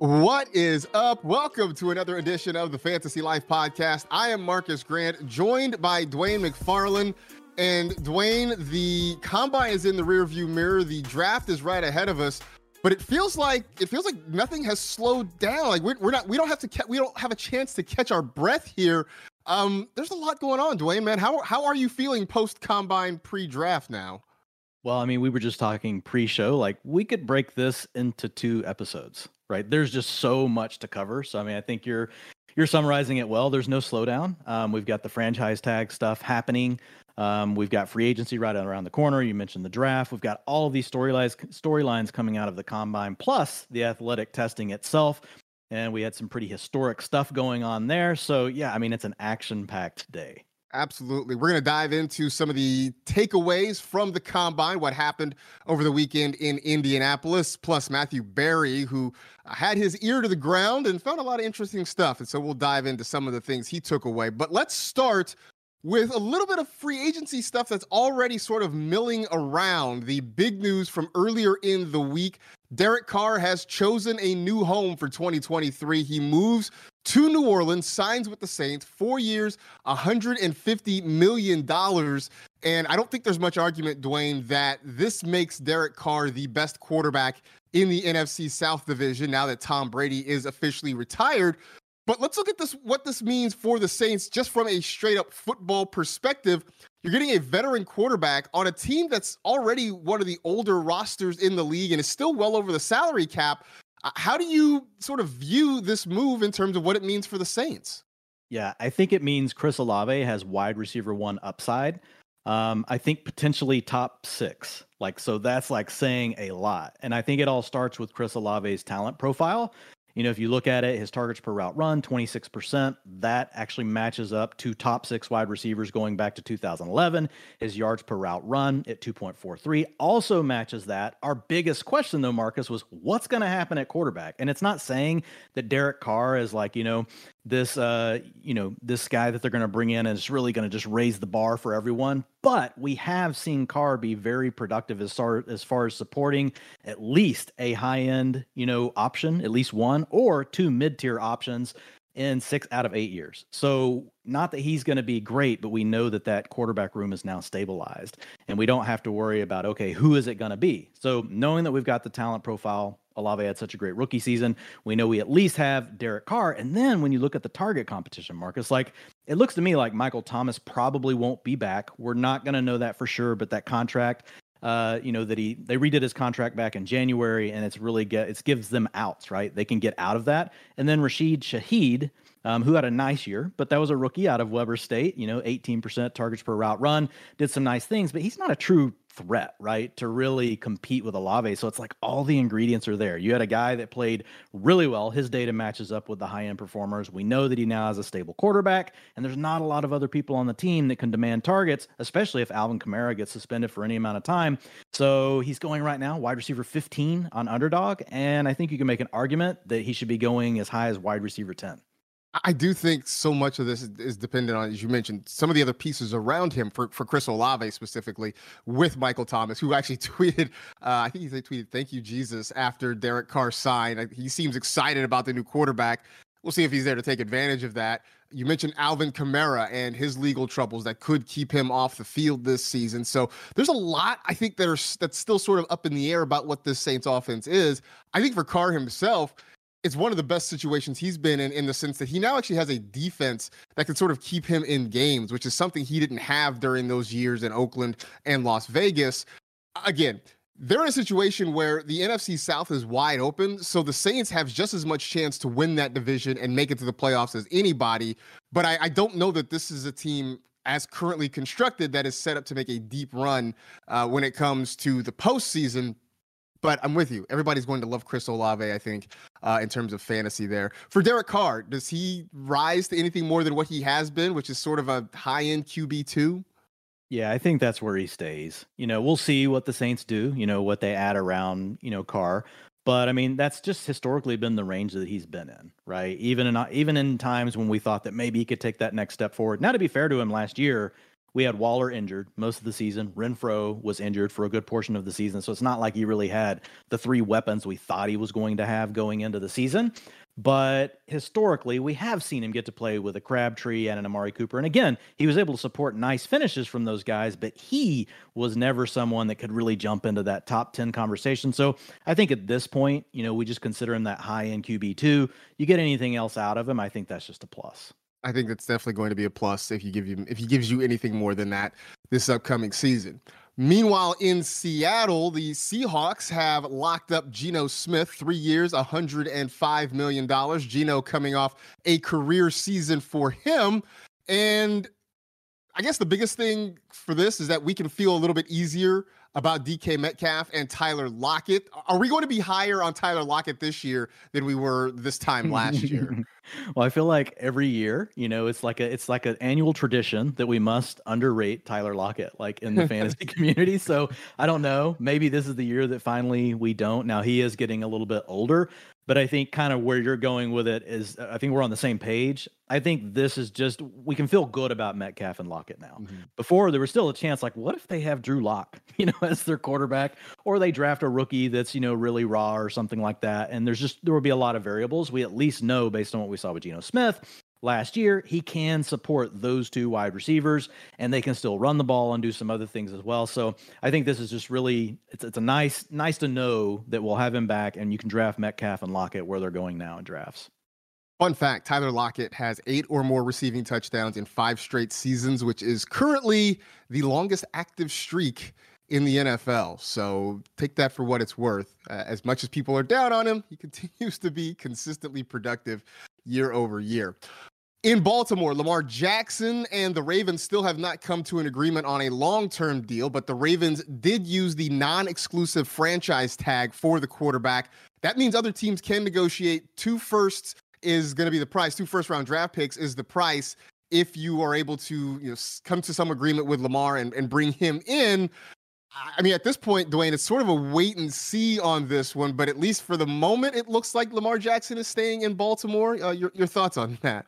What is up? Welcome to another edition of the Fantasy Life Podcast. I am Marcas Grant, joined by Dwain McFarland. And Dwain, the combine is in the rearview mirror. The draft is right ahead of us, but it feels like it feels like nothing has slowed down. Like we're, we're not, we don't have to, ca- we don't have a chance to catch our breath here. Um, there's a lot going on, Dwain. Man, how how are you feeling post combine pre draft now? Well, I mean, we were just talking pre-show. Like we could break this into two episodes, right? There's just so much to cover. So I mean, I think you're you're summarizing it well. There's no slowdown. Um, we've got the franchise tag stuff happening. Um, we've got free agency right around the corner. You mentioned the draft. We've got all of these storylines storylines coming out of the combine, plus the athletic testing itself. And we had some pretty historic stuff going on there. So yeah, I mean, it's an action-packed day. Absolutely. We're going to dive into some of the takeaways from the combine, what happened over the weekend in Indianapolis, plus Matthew Berry, who had his ear to the ground and found a lot of interesting stuff. And so we'll dive into some of the things he took away. But let's start with a little bit of free agency stuff that's already sort of milling around. The big news from earlier in the week Derek Carr has chosen a new home for 2023. He moves to New Orleans, signs with the Saints, four years, $150 million. And I don't think there's much argument, Dwain, that this makes Derek Carr the best quarterback in the NFC South division now that Tom Brady is officially retired. But let's look at this what this means for the Saints just from a straight up football perspective. You're getting a veteran quarterback on a team that's already one of the older rosters in the league and is still well over the salary cap. Uh, how do you sort of view this move in terms of what it means for the Saints? Yeah, I think it means Chris Olave has wide receiver one upside. Um, I think potentially top six. Like, so that's like saying a lot. And I think it all starts with Chris Olave's talent profile. You know, if you look at it, his targets per route run, 26%. That actually matches up to top six wide receivers going back to 2011. His yards per route run at 2.43 also matches that. Our biggest question, though, Marcas, was what's going to happen at quarterback? And it's not saying that Derek Carr is like, you know, this uh you know this guy that they're going to bring in it's really going to just raise the bar for everyone. But we have seen Carr be very productive as far as far as supporting at least a high end you know option at least one or two mid tier options in six out of eight years so not that he's going to be great but we know that that quarterback room is now stabilized and we don't have to worry about okay who is it going to be so knowing that we've got the talent profile Olave had such a great rookie season. We know we at least have Derek Carr. And then when you look at the target competition, Marcas, like it looks to me like Michael Thomas probably won't be back. We're not going to know that for sure, but that contract, uh, you know, that he they redid his contract back in January, and it's really get it gives them outs, right? They can get out of that. And then Rashid Shaheed, um, who had a nice year, but that was a rookie out of Weber State, you know, 18% targets per route run, did some nice things, but he's not a true threat, right? To really compete with Olave. So it's like all the ingredients are there. You had a guy that played really well. His data matches up with the high end performers. We know that he now has a stable quarterback, and there's not a lot of other people on the team that can demand targets, especially if Alvin Kamara gets suspended for any amount of time. So he's going right now, wide receiver 15 on underdog. And I think you can make an argument that he should be going as high as wide receiver 10. I do think so much of this is, dependent on, as you mentioned, some of the other pieces around him for, for Chris Olave specifically with Michael Thomas, who actually tweeted, uh, I think he tweeted, thank you, Jesus, after Derek Carr signed. He seems excited about the new quarterback. We'll see if he's there to take advantage of that. You mentioned Alvin Kamara and his legal troubles that could keep him off the field this season. So there's a lot I think that are that's still sort of up in the air about what this Saints offense is. I think for Carr himself, it's one of the best situations he's been in in the sense that he now actually has a defense that can sort of keep him in games, which is something he didn't have during those years in Oakland and Las Vegas. Again, they're in a situation where the NFC South is wide open, so the Saints have just as much chance to win that division and make it to the playoffs as anybody. But I, I don't know that this is a team as currently constructed that is set up to make a deep run uh, when it comes to the postseason but I'm with you. Everybody's going to love Chris Olave, I think, uh, in terms of fantasy there. For Derek Carr, does he rise to anything more than what he has been, which is sort of a high end QB2? Yeah, I think that's where he stays. You know, we'll see what the Saints do, you know, what they add around, you know, Carr. But I mean, that's just historically been the range that he's been in, right? Even in even in times when we thought that maybe he could take that next step forward. Now, to be fair to him, last year we had Waller injured most of the season. Renfrow was injured for a good portion of the season. So it's not like he really had the three weapons we thought he was going to have going into the season. But historically, we have seen him get to play with a Crabtree and an Amari Cooper. And again, he was able to support nice finishes from those guys, but he was never someone that could really jump into that top 10 conversation. So I think at this point, you know, we just consider him that high end QB2. You get anything else out of him, I think that's just a plus. I think that's definitely going to be a plus if you give you if he gives you anything more than that this upcoming season. Meanwhile, in Seattle, the Seahawks have locked up Geno Smith, three years, $105 million. Geno coming off a career season for him. And I guess the biggest thing for this is that we can feel a little bit easier about DK Metcalf and Tyler Lockett. Are we going to be higher on Tyler Lockett this year than we were this time last year? well, I feel like every year, you know, it's like a it's like an annual tradition that we must underrate Tyler Lockett, like in the fantasy community. So I don't know. Maybe this is the year that finally we don't. Now he is getting a little bit older, but I think kind of where you're going with it is I think we're on the same page. I think this is just we can feel good about Metcalf and Lockett now. Mm-hmm. Before there was still a chance like what if they have Drew Lock, you know, as their quarterback or they draft a rookie that's, you know, really raw or something like that and there's just there will be a lot of variables. We at least know based on what we saw with Geno Smith last year, he can support those two wide receivers and they can still run the ball and do some other things as well. So I think this is just really it's it's a nice nice to know that we'll have him back and you can draft Metcalf and Lockett where they're going now in drafts. Fun fact Tyler Lockett has eight or more receiving touchdowns in five straight seasons, which is currently the longest active streak in the NFL. So take that for what it's worth. Uh, as much as people are down on him, he continues to be consistently productive year over year. In Baltimore, Lamar Jackson and the Ravens still have not come to an agreement on a long term deal, but the Ravens did use the non exclusive franchise tag for the quarterback. That means other teams can negotiate. Two firsts is going to be the price, two first round draft picks is the price if you are able to you know, come to some agreement with Lamar and, and bring him in. I mean, at this point, Dwain, it's sort of a wait and see on this one, but at least for the moment, it looks like Lamar Jackson is staying in Baltimore. Uh, your, your thoughts on that?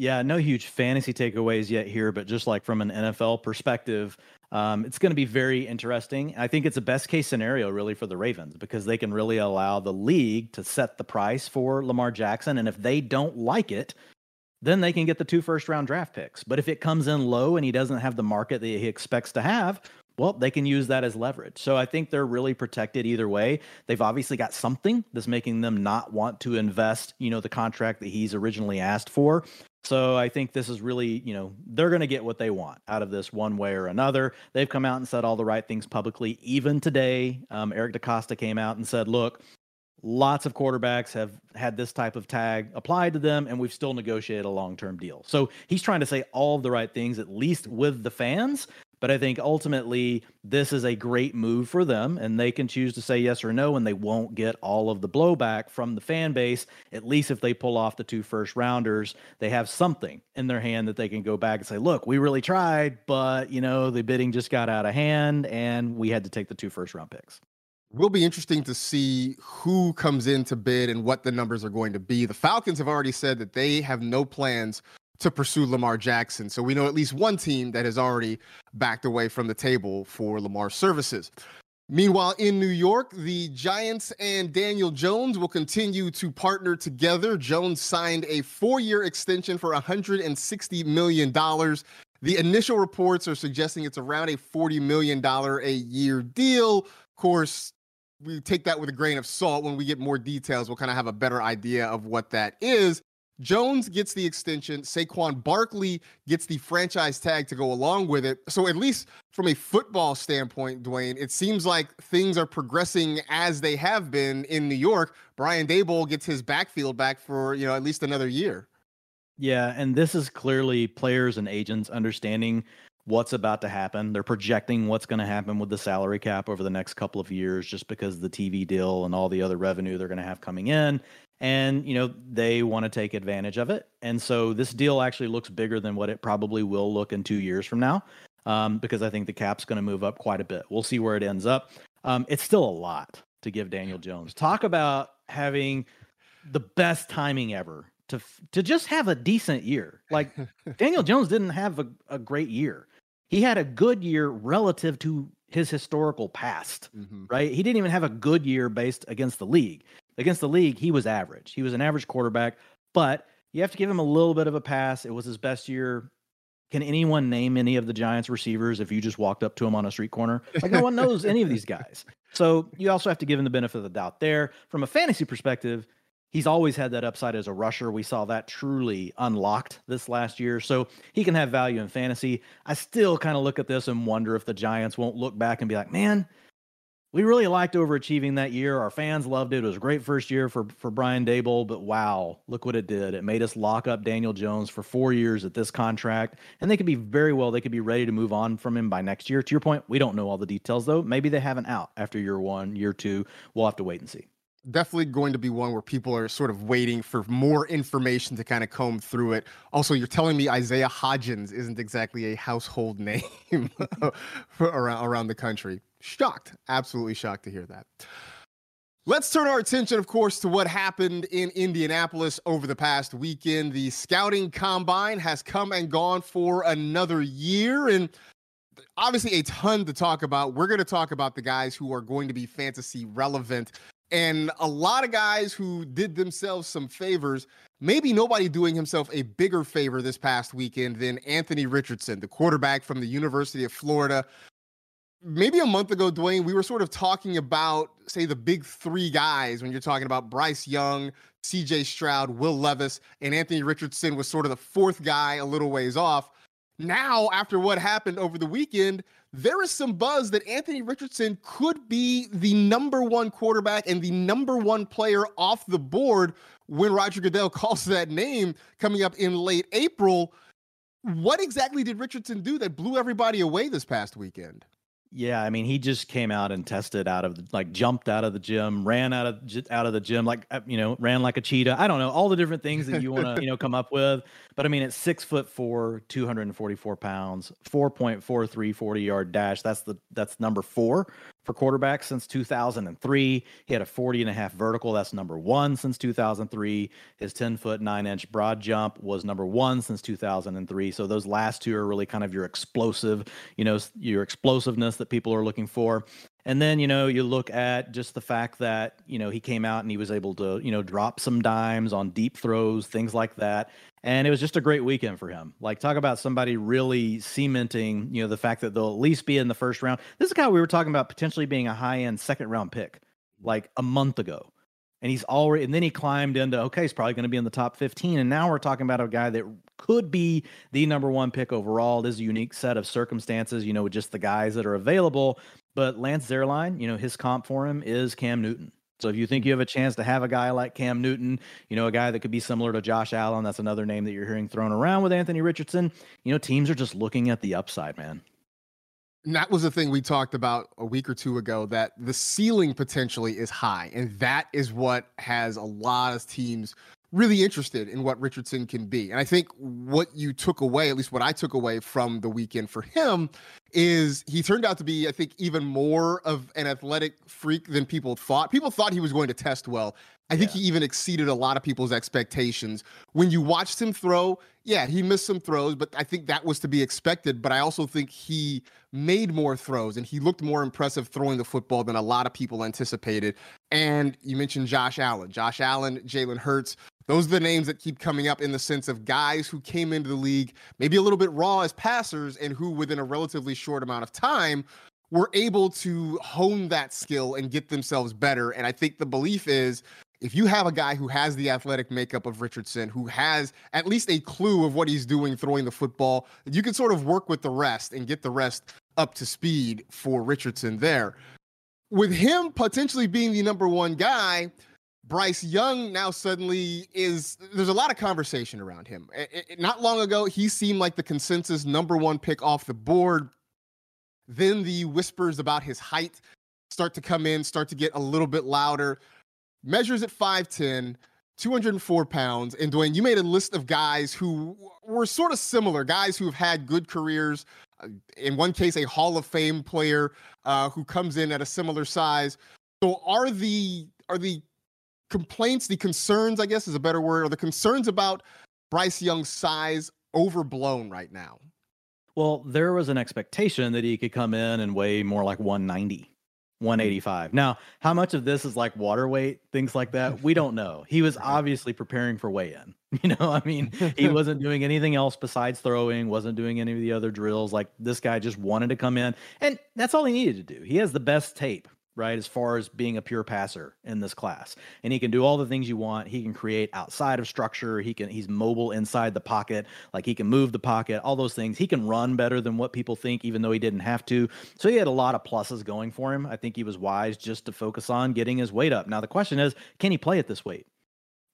Yeah, no huge fantasy takeaways yet here, but just like from an NFL perspective, um, it's going to be very interesting. I think it's a best case scenario really for the Ravens because they can really allow the league to set the price for Lamar Jackson. And if they don't like it, then they can get the two first round draft picks. But if it comes in low and he doesn't have the market that he expects to have, well, they can use that as leverage. So I think they're really protected either way. They've obviously got something that's making them not want to invest, you know, the contract that he's originally asked for. So I think this is really, you know, they're going to get what they want out of this one way or another. They've come out and said all the right things publicly. Even today, um, Eric DeCosta came out and said, look, lots of quarterbacks have had this type of tag applied to them, and we've still negotiated a long term deal. So he's trying to say all the right things, at least with the fans. But I think ultimately this is a great move for them, and they can choose to say yes or no, and they won't get all of the blowback from the fan base. At least if they pull off the two first rounders, they have something in their hand that they can go back and say, look, we really tried, but you know, the bidding just got out of hand and we had to take the two first round picks will be interesting to see who comes in to bid and what the numbers are going to be. The Falcons have already said that they have no plans to pursue Lamar Jackson. So we know at least one team that has already backed away from the table for Lamar's services. Meanwhile, in New York, the Giants and Daniel Jones will continue to partner together. Jones signed a four year extension for $160 million. The initial reports are suggesting it's around a $40 million a year deal. Of course, we take that with a grain of salt. When we get more details, we'll kind of have a better idea of what that is. Jones gets the extension. Saquon Barkley gets the franchise tag to go along with it. So, at least from a football standpoint, Dwain, it seems like things are progressing as they have been in New York. Brian Daboll gets his backfield back for, you know, at least another year. Yeah. And this is clearly players and agents understanding what's about to happen. They're projecting what's going to happen with the salary cap over the next couple of years just because of the TV deal and all the other revenue they're going to have coming in. And you know they want to take advantage of it. And so this deal actually looks bigger than what it probably will look in two years from now um, because i think the cap's going to move up quite a bit. We'll see where it ends up. Um, it's still a lot to give daniel jones. Talk about having the best timing ever to to just have a decent year. Like daniel jones didn't have a, a great year he had a good year relative to his historical past, mm-hmm. right? He didn't even have a good year based against the league. Against the league, he was average. He was an average quarterback, but you have to give him a little bit of a pass. It was his best year. Can anyone name any of the Giants receivers if you just walked up to him on a street corner? Like no one knows any of these guys. So you also have to give him the benefit of the doubt there. From a fantasy perspective, he's always had that upside as a rusher. We saw that truly unlocked this last year. So he can have value in fantasy. I still kind of look at this and wonder if the Giants won't look back and be like, man, we really liked overachieving that year. Our fans loved it. It was a great first year for, for Brian Daboll, but wow, look what it did. It made us lock up Daniel Jones for four years at this contract. And they could be very well, they could be ready to move on from him by next year. To your point, we don't know all the details though. Maybe they have an out after year one, year two. We'll have to wait and see definitely going to be one where people are sort of waiting for more information to kind of comb through it. Also, you're telling me Isaiah Hodgins isn't exactly a household name around around the country. Shocked, absolutely shocked to hear that. Let's turn our attention, of course, to what happened in Indianapolis over the past weekend. The scouting combine has come and gone for another year, and obviously a ton to talk about. We're going to talk about the guys who are going to be fantasy relevant and a lot of guys who did themselves some favors, maybe nobody doing himself a bigger favor this past weekend than Anthony Richardson, the quarterback from the University of Florida. Maybe a month ago, Dwain, we were sort of talking about, say, the big three guys when you're talking about Bryce Young, CJ Stroud, Will Levis, and Anthony Richardson was sort of the fourth guy a little ways off. Now, after what happened over the weekend, there is some buzz that Anthony Richardson could be the number one quarterback and the number one player off the board when Roger Goodell calls that name coming up in late April. What exactly did Richardson do that blew everybody away this past weekend? Yeah, I mean, he just came out and tested out of the, like jumped out of the gym, ran out of out of the gym, like uh, you know, ran like a cheetah. I don't know all the different things that you want to you know come up with. But I mean, it's six foot four, two hundred and forty four pounds, four point four three 40 yard dash. That's the that's number four for quarterbacks since 2003. He had a 40 and a half vertical. That's number one since 2003. His 10 foot nine inch broad jump was number one since 2003. So those last two are really kind of your explosive, you know, your explosiveness that people are looking for. And then, you know, you look at just the fact that, you know, he came out and he was able to, you know, drop some dimes on deep throws, things like that. And it was just a great weekend for him. Like, talk about somebody really cementing, you know, the fact that they'll at least be in the first round. This is a guy we were talking about potentially being a high end second round pick like a month ago. And he's already, and then he climbed into, okay, he's probably going to be in the top 15. And now we're talking about a guy that could be the number one pick overall. This unique set of circumstances, you know, with just the guys that are available. But Lance Zierlein, you know, his comp for him is Cam Newton. So if you think you have a chance to have a guy like Cam Newton, you know, a guy that could be similar to Josh Allen, that's another name that you're hearing thrown around with Anthony Richardson. You know, teams are just looking at the upside, man. And that was the thing we talked about a week or two ago that the ceiling potentially is high. And that is what has a lot of teams really interested in what Richardson can be. And I think what you took away, at least what I took away from the weekend for him, is he turned out to be, I think, even more of an athletic freak than people thought. People thought he was going to test well. I think yeah. he even exceeded a lot of people's expectations. When you watched him throw, yeah, he missed some throws, but I think that was to be expected. But I also think he made more throws and he looked more impressive throwing the football than a lot of people anticipated. And you mentioned Josh Allen. Josh Allen, Jalen Hurts, those are the names that keep coming up in the sense of guys who came into the league maybe a little bit raw as passers and who, within a relatively short amount of time, were able to hone that skill and get themselves better. And I think the belief is if you have a guy who has the athletic makeup of Richardson, who has at least a clue of what he's doing throwing the football, you can sort of work with the rest and get the rest up to speed for Richardson there. With him potentially being the number one guy, Bryce Young now suddenly is there's a lot of conversation around him. It, it, not long ago, he seemed like the consensus number one pick off the board. Then the whispers about his height start to come in, start to get a little bit louder. Measures at 5'10, 204 pounds. And Dwain, you made a list of guys who were sort of similar, guys who have had good careers. Uh, in one case, a Hall of Fame player uh, who comes in at a similar size. So are the are the complaints, the concerns, I guess is a better word, or the concerns about Bryce Young's size overblown right now? Well, there was an expectation that he could come in and weigh more like 190, 185. Now, how much of this is like water weight, things like that, we don't know. He was obviously preparing for weigh in. You know, I mean, he wasn't doing anything else besides throwing, wasn't doing any of the other drills. Like this guy just wanted to come in, and that's all he needed to do. He has the best tape right? As far as being a pure passer in this class. And he can do all the things you want. He can create outside of structure. He can he's mobile inside the pocket. Like he can move the pocket, all those things. He can run better than what people think, even though he didn't have to. So he had a lot of pluses going for him. I think he was wise just to focus on getting his weight up. Now the question is, can he play at this weight?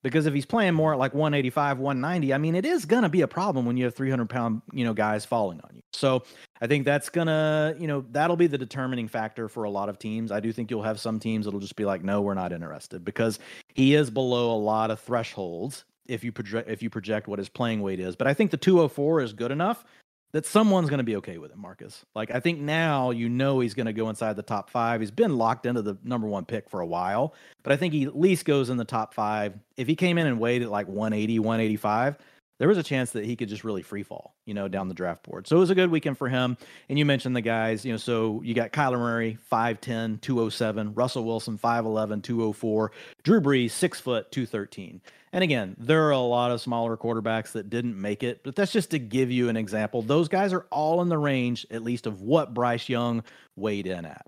Because if he's playing more at like 185, 190, I mean, it is going to be a problem when you have 300 pound, you know, guys falling on you. So I think that's to, you know, that'll be the determining factor for a lot of teams. I do think you'll have some teams that'll just be like, no, we're not interested because he is below a lot of thresholds if you project if you project what his playing weight is. But I think the 204 is good enough that someone's to be okay with it, Marcas. Like I think now you know he's to go inside the top 5. He's been locked into the number 1 pick for a while, but I think he at least goes in the top 5. If he came in and weighed at like 180, 185, there was a chance that he could just really free fall, you know, down the draft board. So it was a good weekend for him. And you mentioned the guys, you know, so you got Kyler Murray, 5'10, 207, Russell Wilson, 5'11, 204, Drew Brees, 6 foot, 213. And again, there are a lot of smaller quarterbacks that didn't make it, but that's just to give you an example. Those guys are all in the range, at least, of what Bryce Young weighed in at.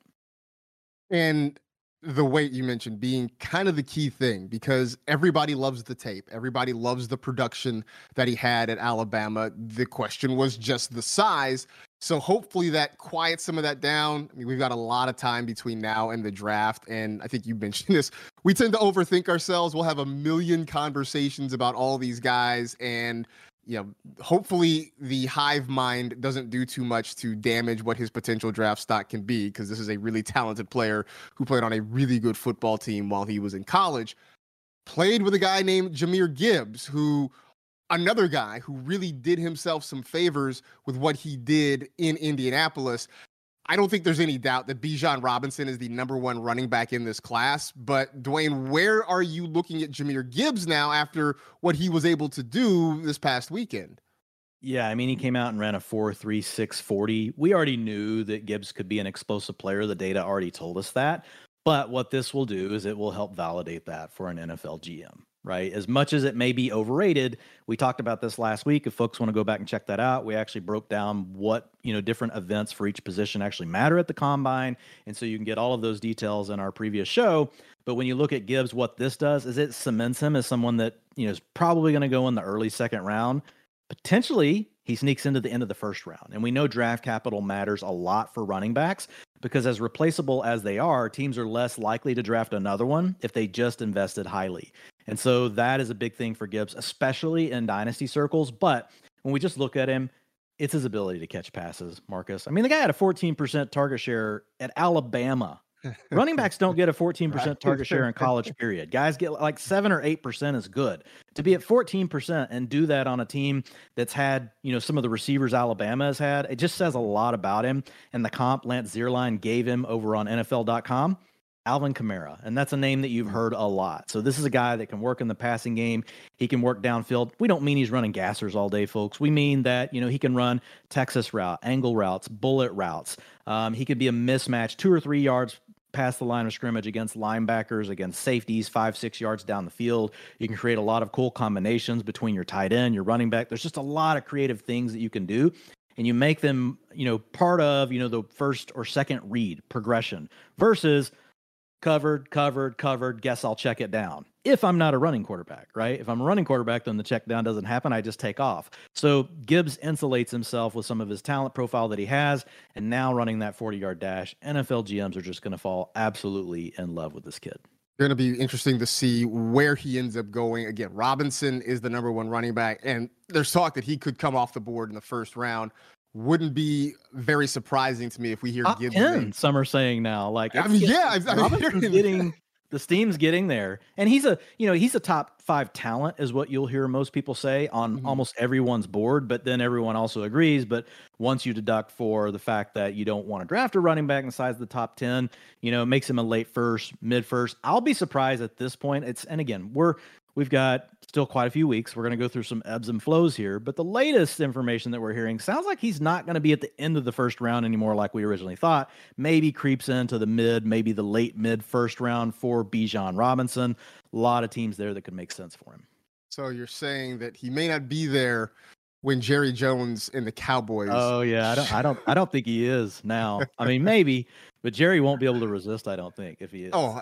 And the weight you mentioned being kind of the key thing because everybody loves the tape. Everybody loves the production that he had at Alabama. The question was just the size. So hopefully that quiets some of that down. I mean, we've got a lot of time between now and the draft. And I think you mentioned this. We tend to overthink ourselves. We'll have a million conversations about all these guys. And you know, hopefully the hive mind doesn't do too much to damage what his potential draft stock can be because this is a really talented player who played on a really good football team while he was in college. Played with a guy named Jahmyr Gibbs, who another guy who really did himself some favors with what he did in Indianapolis. I don't think there's any doubt that Bijan Robinson is the number one running back in this class. But Dwain, where are you looking at Jahmyr Gibbs now after what he was able to do this past weekend? Yeah, I mean, he came out and ran a 4 3 6 40. We already knew that Gibbs could be an explosive player. The data already told us that. But what this will do is it will help validate that for an NFL GM right? As much as it may be overrated, we talked about this last week. If folks want to go back and check that out, we actually broke down what, you know, different events for each position actually matter at the combine. And so you can get all of those details in our previous show. But when you look at Gibbs, what this does is it cements him as someone that, you know, is probably going to go in the early second round. Potentially, he sneaks into the end of the first round. And we know draft capital matters a lot for running backs because as replaceable as they are, teams are less likely to draft another one if they just invested highly. And so that is a big thing for Gibbs, especially in dynasty circles. But when we just look at him, it's his ability to catch passes, Marcas. I mean, the guy had a 14% target share at Alabama. Running backs don't get a 14% right. target share in college, period. Guys get like 7 or 8% is good. To be at 14% and do that on a team that's had, you know, some of the receivers Alabama has had, it just says a lot about him. And the comp Lance Zierlein gave him over on NFL.com Alvin Kamara, and that's a name that you've heard a lot. So this is a guy that can work in the passing game. He can work downfield. We don't mean he's running gassers all day, folks. We mean that you know he can run Texas route, angle routes, bullet routes. Um, he could be a mismatch, two or three yards past the line of scrimmage against linebackers, against safeties, five, six yards down the field. You can create a lot of cool combinations between your tight end, your running back. There's just a lot of creative things that you can do. And you make them, you know, part of, you know, the first or second read progression versus covered, covered, covered. Guess I'll check it down. If I'm not a running quarterback, right? If I'm a running quarterback, then the check down doesn't happen. I just take off. So Gibbs insulates himself with some of his talent profile that he has. And now running that 40 yard dash, NFL GMs are just going to fall absolutely in love with this kid. Going to be interesting to see where he ends up going. Again, Robinson is the number one running back, and there's talk that he could come off the board in the first round wouldn't be very surprising to me if we hear Top Gibbs. 10, some are saying now. Like, I mean, yeah, I mean, getting the steam's getting there, and he's a you know he's a top five talent is what you'll hear most people say on mm-hmm. almost everyone's board. But then everyone also agrees. But once you deduct for the fact that you don't want to draft a running back in the size of the top ten, you know, it makes him a late first, mid first. I'll be surprised at this point. It's and again we're we've got Still quite a few weeks. We're going to go through some ebbs and flows here, but the latest information that we're hearing sounds like he's not going to be at the end of the first round anymore, like we originally thought. Maybe creeps into the mid, maybe the late mid first round for Bijan Robinson. A lot of teams there that could make sense for him. So you're saying that he may not be there when Jerry Jones and the Cowboys. Oh yeah, I don't, I don't, I don't think he is now. I mean, maybe, but Jerry won't be able to resist. I don't think if he is. Oh,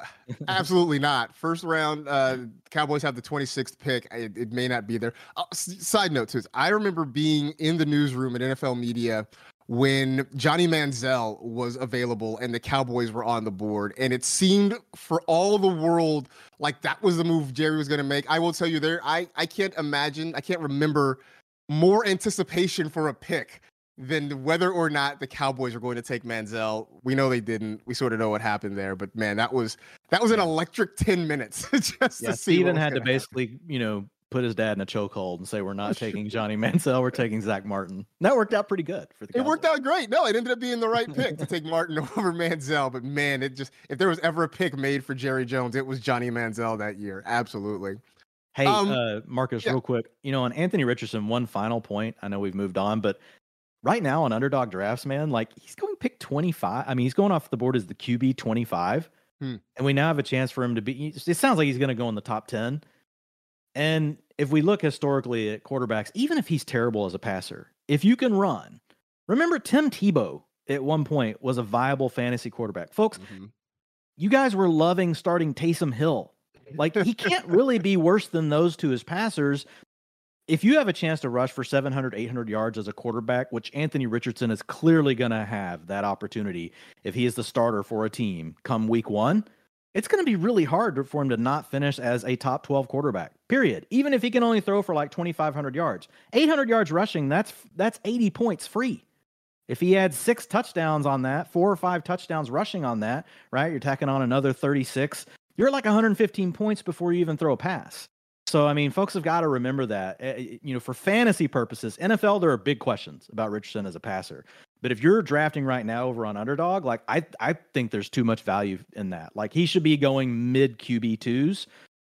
absolutely not. First round, uh, Cowboys have the 26th pick. It, it may not be there. Uh, side note too, I remember being in the newsroom at NFL Media when Johnny Manziel was available and the Cowboys were on the board. And it seemed for all the world like that was the move Jerry was going to make. I will tell you there, I, I can't imagine, I can't remember more anticipation for a pick than whether or not the Cowboys are going to take Manziel. We know they didn't. We sort of know what happened there, but man, that was that was an electric ten minutes just yeah, to see. Stephen had to basically, you know, put his dad in a chokehold and say, "We're not taking Johnny Manziel. We're taking Zack Martin." that worked out pretty good for the. Cowboys. It worked out great. No, it ended up being the right pick to take Martin over Manziel. But man, it just if there was ever a pick made for Jerry Jones, it was Johnny Manziel that year. Absolutely. Hey, um, uh, Marcas, yeah. real quick. You know, on Anthony Richardson, one final point. I know we've moved on, but right now on underdog drafts, man, like he's going pick 25. I mean, he's going off the board as the QB 25. Hmm. And we now have a chance for him to be. It sounds like he's going to go in the top 10. And if we look historically at quarterbacks, even if he's terrible as a passer, if you can run, remember Tim Tebow at one point was a viable fantasy quarterback. Folks, mm-hmm. you guys were loving starting Taysom Hill like he can't really be worse than those two as passers. If you have a chance to rush for 700, 800 yards as a quarterback, which Anthony Richardson is clearly going to have that opportunity if he is the starter for a team come week one, it's going to be really hard for him to not finish as a top 12 quarterback. Period. Even if he can only throw for like 2500 yards. 800 yards rushing, that's that's 80 points free. If he had 6 touchdowns on that, 4 or 5 touchdowns rushing on that, right? You're tacking on another 36 you're like 115 points before you even throw a pass. So I mean, folks have got to remember that. Eh, eh, you know, for fantasy purposes, NFL there are big questions about Richardson as a passer. But if you're drafting right now over on underdog, like I I think there's too much value in that. Like he should be going mid QB twos.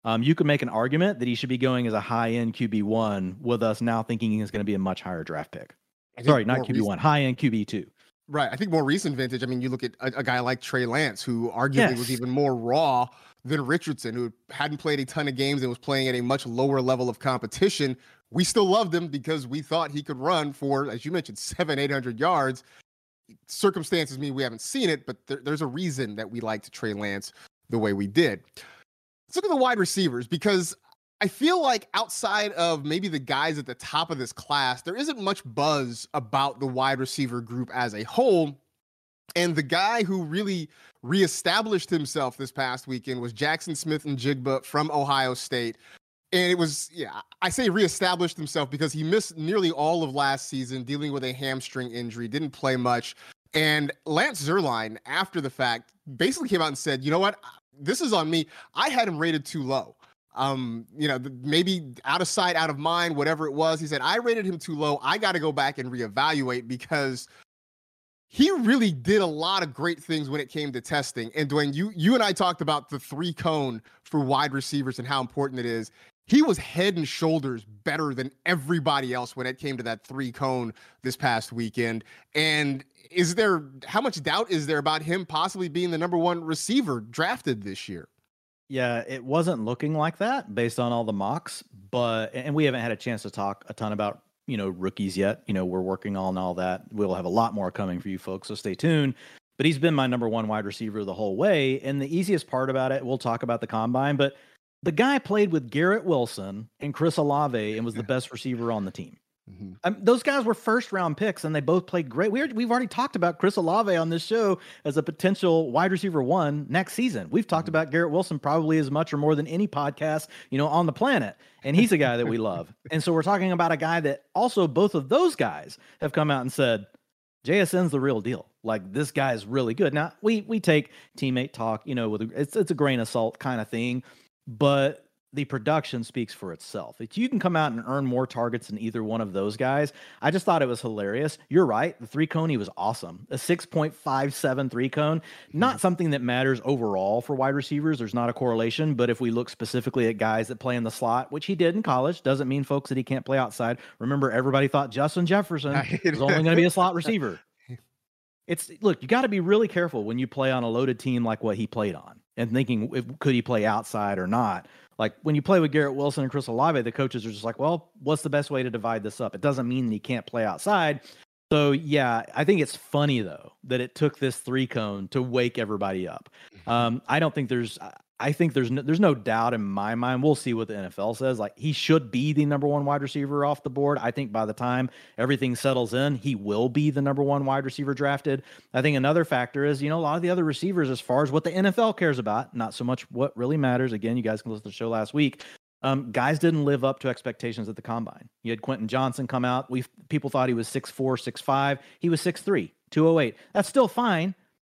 Um, you could make an argument that he should be going as a high end QB one, with us now thinking he's going to be a much higher draft pick. Sorry, not QB one, high end QB two. Right. I think more recent vintage. I mean, you look at a, a guy like Trey Lance, who arguably yes. was even more raw than Richardson, who hadn't played a ton of games and was playing at a much lower level of competition. We still loved him because we thought he could run for, as you mentioned, seven, 800 yards. Circumstances mean we haven't seen it, but there, there's a reason that we liked Trey Lance the way we did. Let's look at the wide receivers because I feel like outside of maybe the guys at the top of this class, there isn't much buzz about the wide receiver group as a whole. And the guy who really reestablished himself this past weekend was Jackson Smith-Njigba from Ohio State. And it was, yeah, I say reestablished himself because he missed nearly all of last season dealing with a hamstring injury, didn't play much. And Lance Zierlein, after the fact, basically came out and said, you know what? This is on me. I had him rated too low. Um, you know, maybe out of sight, out of mind, whatever it was. He said, I rated him too low. I got to go back and reevaluate because he really did a lot of great things when it came to testing. And Dwain, you you and I talked about the three cone for wide receivers and how important it is. He was head and shoulders better than everybody else when it came to that three cone this past weekend. And is there how much doubt is there about him possibly being the number one receiver drafted this year? Yeah, it wasn't looking like that based on all the mocks, but and we haven't had a chance to talk a ton about you know rookies yet. You know, we're working on all that. We'll have a lot more coming for you folks, so stay tuned. But he's been my number one wide receiver the whole way. And the easiest part about it, we'll talk about the combine, but the guy played with Garrett Wilson and Chris Olave and was the best receiver on the team. Mm-hmm. Um, those guys were first round picks and they both played great. We we've already talked about Chris Olave on this show as a potential wide receiver one next season. We've talked mm-hmm. about Garrett Wilson probably as much or more than any podcast, you know, on the planet. And he's a guy that we love. And so we're talking about a guy that also both of those guys have come out and said, JSN's the real deal. Like this guy is really good. Now we we take teammate talk, you know, with a, it's it's a grain of salt kind of thing, but the production speaks for itself. If you can come out and earn more targets than either one of those guys, I just thought it was hilarious. You're right. The three cone, he was awesome. A 6.57 three cone, not mm-hmm. something that matters overall for wide receivers. There's not a correlation. But if we look specifically at guys that play in the slot, which he did in college, doesn't mean folks that he can't play outside. Remember, everybody thought Justin Jefferson was only going to be a slot receiver. It's look, you got to be really careful when you play on a loaded team like what he played on and thinking if, could he play outside or not like when you play with Garrett Wilson and Chris Olave, the coaches are just like, well, what's the best way to divide this up? It doesn't mean that he can't play outside. So yeah, I think it's funny though that it took this three cone to wake everybody up. Mm-hmm. Um, I don't think there's I think there's no, there's no doubt in my mind. We'll see what the NFL says. Like he should be the number one wide receiver off the board. I think by the time everything settles in, he will be the number one wide receiver drafted. I think another factor is you know a lot of the other receivers, as far as what the NFL cares about, not so much what really matters. Again, you guys can listen to the show last week. Um, guys didn't live up to expectations at the combine. You had Quentin Johnston come out. We people thought he was 6'4", 6'5". He was 6'3", 208. That's still fine,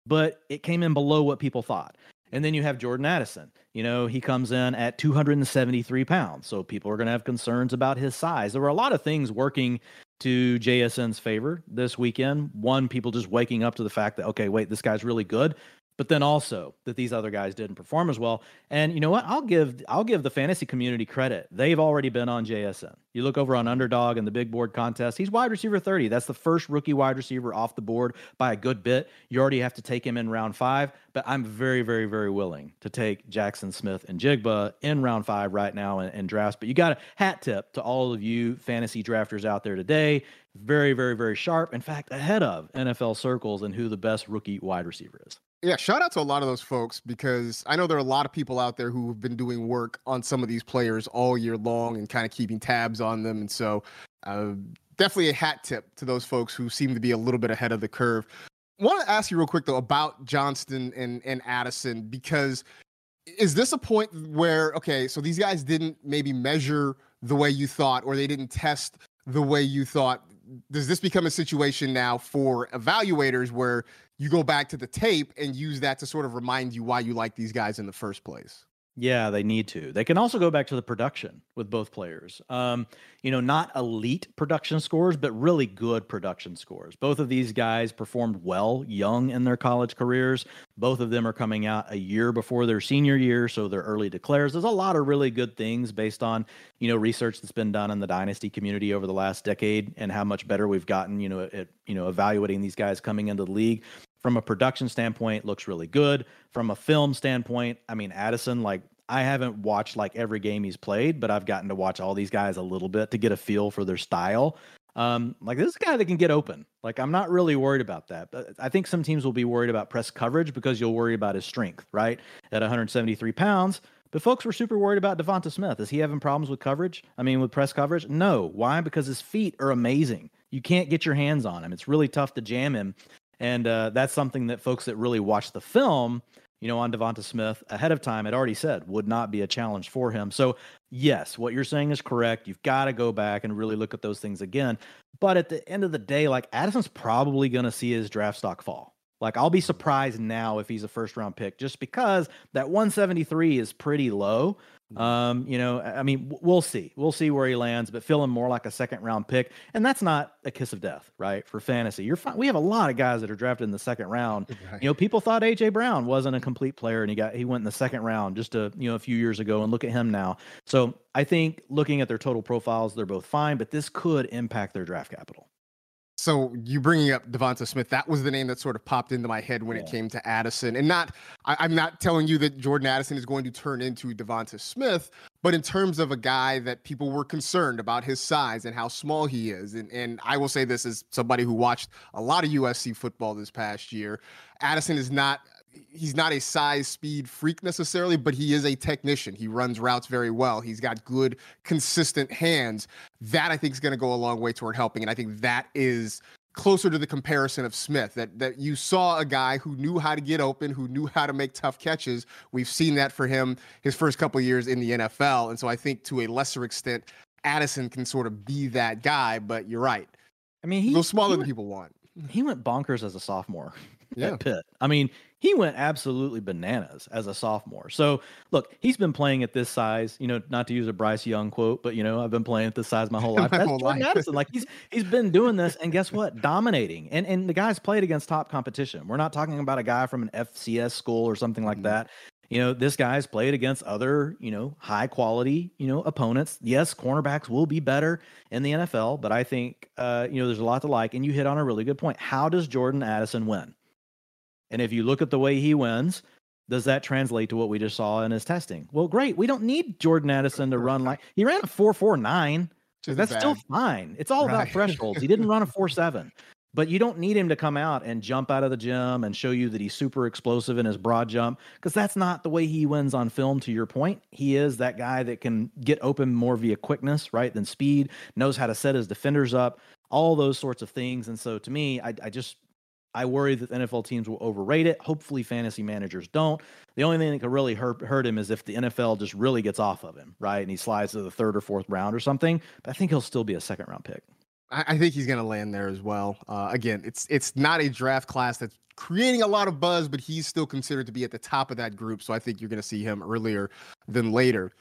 but it came in below what people thought. And then you have Jordan Addison. You know, he comes in at 273 pounds. So people are going to have concerns about his size. There were a lot of things working to JSN's favor this weekend. One, people just waking up to the fact that, okay, wait, this guy's really good but then also that these other guys didn't perform as well. And you know what? I'll give I'll give the fantasy community credit. They've already been on JSN. You look over on Underdog and the big board contest. He's wide receiver 30. That's the first rookie wide receiver off the board by a good bit. You already have to take him in round 5, but I'm very very very willing to take Jackson Smith-Njigba in round 5 right now in, in drafts. But you got a hat tip to all of you fantasy drafters out there today. Very very very sharp. In fact, ahead of NFL circles and who the best rookie wide receiver is. Yeah, shout out to a lot of those folks because I know there are a lot of people out there who have been doing work on some of these players all year long and kind of keeping tabs on them. And so, uh, definitely a hat tip to those folks who seem to be a little bit ahead of the curve. Want to ask you real quick though about Johnston and and Addison because is this a point where okay, so these guys didn't maybe measure the way you thought or they didn't test the way you thought? Does this become a situation now for evaluators where you go back to the tape and use that to sort of remind you why you like these guys in the first place. Yeah, they need to. They can also go back to the production with both players. Um, you know, not elite production scores, but really good production scores. Both of these guys performed well young in their college careers. Both of them are coming out a year before their senior year, so they're early declares. There's a lot of really good things based on, you know, research that's been done in the dynasty community over the last decade and how much better we've gotten, you know, at, you know, evaluating these guys coming into the league from a production standpoint looks really good. From a film standpoint i mean addison like i haven't watched like every game he's played but i've gotten to watch all these guys a little bit to get a feel for their style. Um, like this is a guy that can get open. Like i'm not really worried about that but i think some teams will be worried about press coverage because you'll worry about his strength right at 173 pounds. But folks were super worried about devonta smith. Is he having problems with coverage? I mean with press coverage? No. Why? Because his feet are amazing. You can't get your hands on him. It's really tough to jam him and uh, that's something that folks that really watch the film, you know, on Devonta Smith ahead of time had already said would not be a challenge for him. So, yes, what you're saying is correct. You've got to go back and really look at those things again. But at the end of the day, like Addison's probably going to see his draft stock fall. Like I'll be surprised now if he's a first round pick just because that 173 is pretty low. Mm-hmm. Um, you know, I mean, we'll see. We'll see where he lands, but feeling more like a second round pick. And that's not a kiss of death, right? For fantasy. You're fine. We have a lot of guys that are drafted in the second round. Right. You know, people thought AJ Brown wasn't a complete player and he got he went in the second round just a you know a few years ago and look at him now. So I think looking at their total profiles, they're both fine, but this could impact their draft capital. So you bringing up Devonta Smith, that was the name that sort of popped into my head when yeah. it came to Addison. And not, I, am not telling you that Jordan Addison is going to turn into Devonta Smith, but in terms of a guy that people were concerned about his size and how small he is, and, and I will say this as somebody who watched a lot of USC football this past year, Addison is not he's not a size speed freak necessarily, but he is a technician. He runs routes very well. He's got good, consistent hands. That I think is going to go a long way toward helping. And I think that is closer to the comparison of Smith that that you saw a guy who knew how to get open, who knew how to make tough catches. We've seen that for him his first couple years in the NFL. And so I think to a lesser extent Addison can sort of be that guy, but you're right. I mean, he's a little smaller he than people want. He went bonkers as a sophomore. Yeah. at Pitt. I mean, he went absolutely bananas as a sophomore. So look, he's been playing at this size, you know, not to use a Bryce Young quote, but you know, I've been playing at this size my whole life. my That's whole Jordan life. Addison. Like he's he's been doing this, and guess what? Dominating. And and the guy's played against top competition. We're not talking about a guy from an FCS school or something like mm-hmm. that. You know, this guy's played against other, you know, high quality, you know, opponents. Yes, cornerbacks will be better in the NFL, but I think, uh, you know, there's a lot to like. And you hit on a really good point. How does Jordan Addison win? And if you look at the way he wins, does that translate to what we just saw in his testing? Well, great. We don't need Jordan Addison to run like he ran a 449. That's bad. still fine. It's all right. about thresholds. He didn't run a 4.7 but you don't need him to come out and jump out of the gym and show you that he's super explosive in his broad jump because that's not the way he wins on film to your point he is that guy that can get open more via quickness right than speed knows how to set his defenders up all those sorts of things and so to me i, I just I worry that NFL teams will overrate it. Hopefully, fantasy managers don't. The only thing that could really hurt, hurt him is if the NFL just really gets off of him, right? And he slides to the third or fourth round or something. But I think he'll still be a second round pick. I, think he's going to land there as well. Uh, again, it's it's not a draft class that's creating a lot of buzz, but he's still considered to be at the top of that group. So I think you're going to see him earlier than later.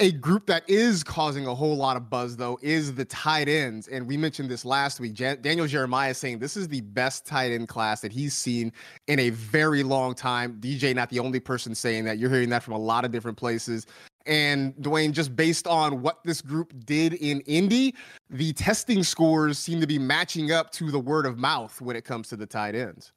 A group that is causing a whole lot of buzz, though, is the tight ends. And we mentioned this last week. Jan- Daniel Jeremiah saying this is the best tight end class that he's seen in a very long time. DJ, not the only person saying that. You're hearing that from a lot of different places. And Dwain, just based on what this group did in Indy, the testing scores seem to be matching up to the word of mouth when it comes to the tight ends.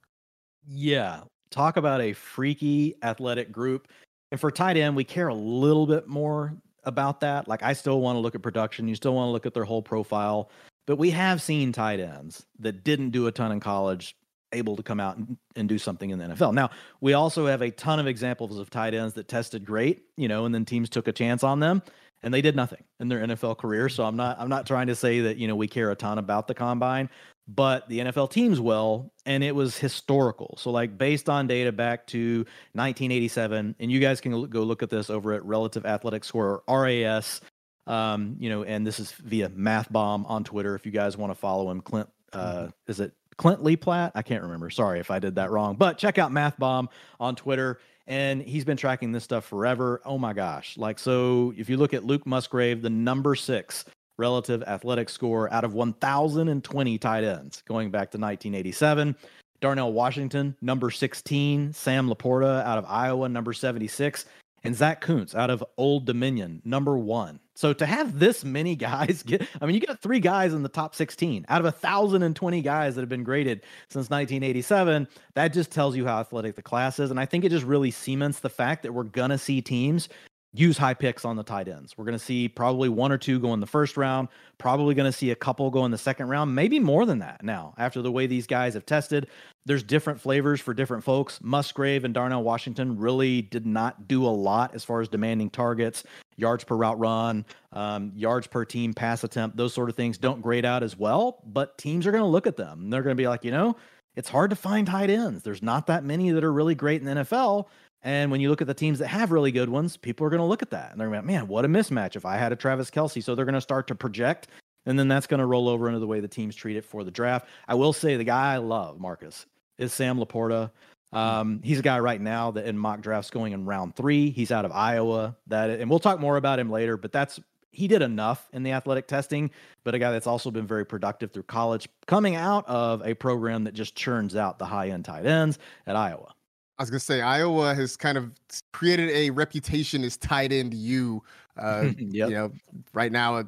Yeah. Talk about a freaky athletic group. And for tight end, we care a little bit more about that. Like, I still want to look at production. You still want to look at their whole profile. But we have seen tight ends that didn't do a ton in college able to come out and, and, do something in the NFL. Now, we also have a ton of examples of tight ends that tested great, you know, and then teams took a chance on them and they did nothing in their NFL career. So I'm not I'm not trying to say that, you know, we care a ton about the combine, but the NFL teams will and it was historical. So like based on data back to 1987 and you guys can go look at this over at Relative Athletic Score RAS um, you know, and this is via Math Bomb on Twitter if you guys want to follow him Clint uh, mm-hmm. is it Clint Lee Platt. I can't remember. Sorry if I did that wrong. But check out Math Bomb on Twitter. And he's been tracking this stuff forever. Oh my gosh. Like, so if you look at Luke Musgrave, the number six relative athletic score out of 1,020 tight ends going back to 1987. Darnell Washington, number 16. Sam LaPorta out of Iowa, number 76 and Zach Kuntz out of Old Dominion, number one. So to have this many guys get, I mean, you got three guys in the top 16 out of a thousand and twenty guys that have been graded since 1987. That just tells you how athletic the class is, and I think it just really cements the fact that we're gonna see teams use high picks on the tight ends. We're going to see probably one or two go in the first round, probably going to see a couple go in the second round, maybe more than that now after the way these guys have tested. There's different flavors for different folks. Musgrave and Darnell Washington really did not do a lot as far as demanding targets, yards per route run, um, yards per team pass attempt, those sort of things don't grade out as well, but teams are going to look at them. They're going to be like, you know, it's hard to find tight ends. There's not that many that are really great in the NFL. And when you look at the teams that have really good ones, people are going to look at that and they're going to be, like, man, what a mismatch if I had a Travis Kelce. So they're going to start to project, and then that's going to roll over into the way the teams treat it for the draft. I will say the guy I love, Marcas, is Sam LaPorta. Hmm. Um, he's a guy right now that in mock drafts going in round three. He's out of Iowa. That and we'll talk more about him later, but that's he did enough in the athletic testing, but a guy that's also been very productive through college, coming out of a program that just churns out the high end tight ends at Iowa. I was gonna say Iowa has kind of created a reputation as Tight End U. Uh, yep. You know, right now a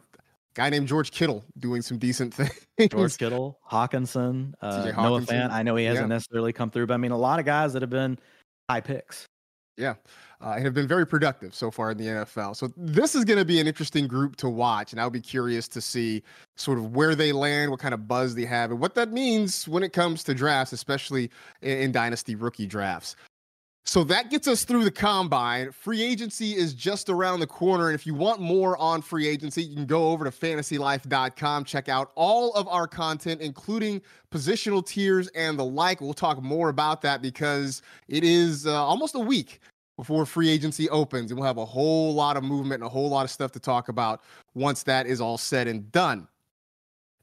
guy named George Kittle doing some decent things. George Kittle, Hawkinson, uh, Hockenson. Noah Fant. I know he hasn't yeah. necessarily come through, but I mean a lot of guys that have been high picks. Yeah, uh, and have been very productive so far in the NFL. So this is going to be an interesting group to watch, and I'll be curious to see sort of where they land, what kind of buzz they have, and what that means when it comes to drafts, especially in, in dynasty rookie drafts. So that gets us through the combine. Free agency is just around the corner. And if you want more on free agency, you can go over to fantasylife.com, check out all of our content, including positional tiers and the like. We'll talk more about that because it is uh, almost a week before free agency opens. And we'll have a whole lot of movement and a whole lot of stuff to talk about once that is all said and done.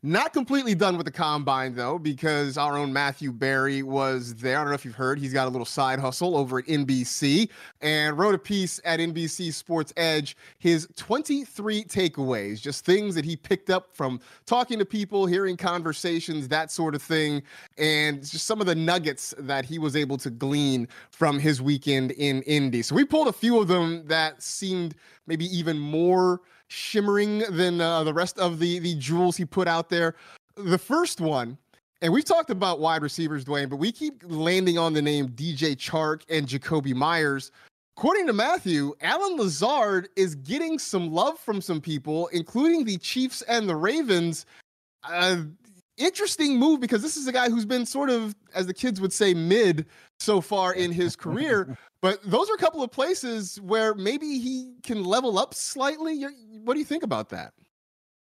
Not completely done with the combine though, because our own Matthew Berry was there. I don't know if you've heard, he's got a little side hustle over at NBC and wrote a piece at NBC Sports Edge. His 23 takeaways, just things that he picked up from talking to people, hearing conversations, that sort of thing, and just some of the nuggets that he was able to glean from his weekend in Indy. So we pulled a few of them that seemed maybe even more shimmering than uh, the rest of the the jewels he put out there. The first one, and we've talked about wide receivers, Dwain, but we keep landing on the name DJ Chark and Jakobi Meyers. According to Matthew, Allen Lazard is getting some love from some people, including the Chiefs and the Ravens. Uh, interesting move because this is a guy who's been sort of, as the kids would say, mid so far in his career. but those are a couple of places where maybe he can level up slightly. You're, what do you think about that?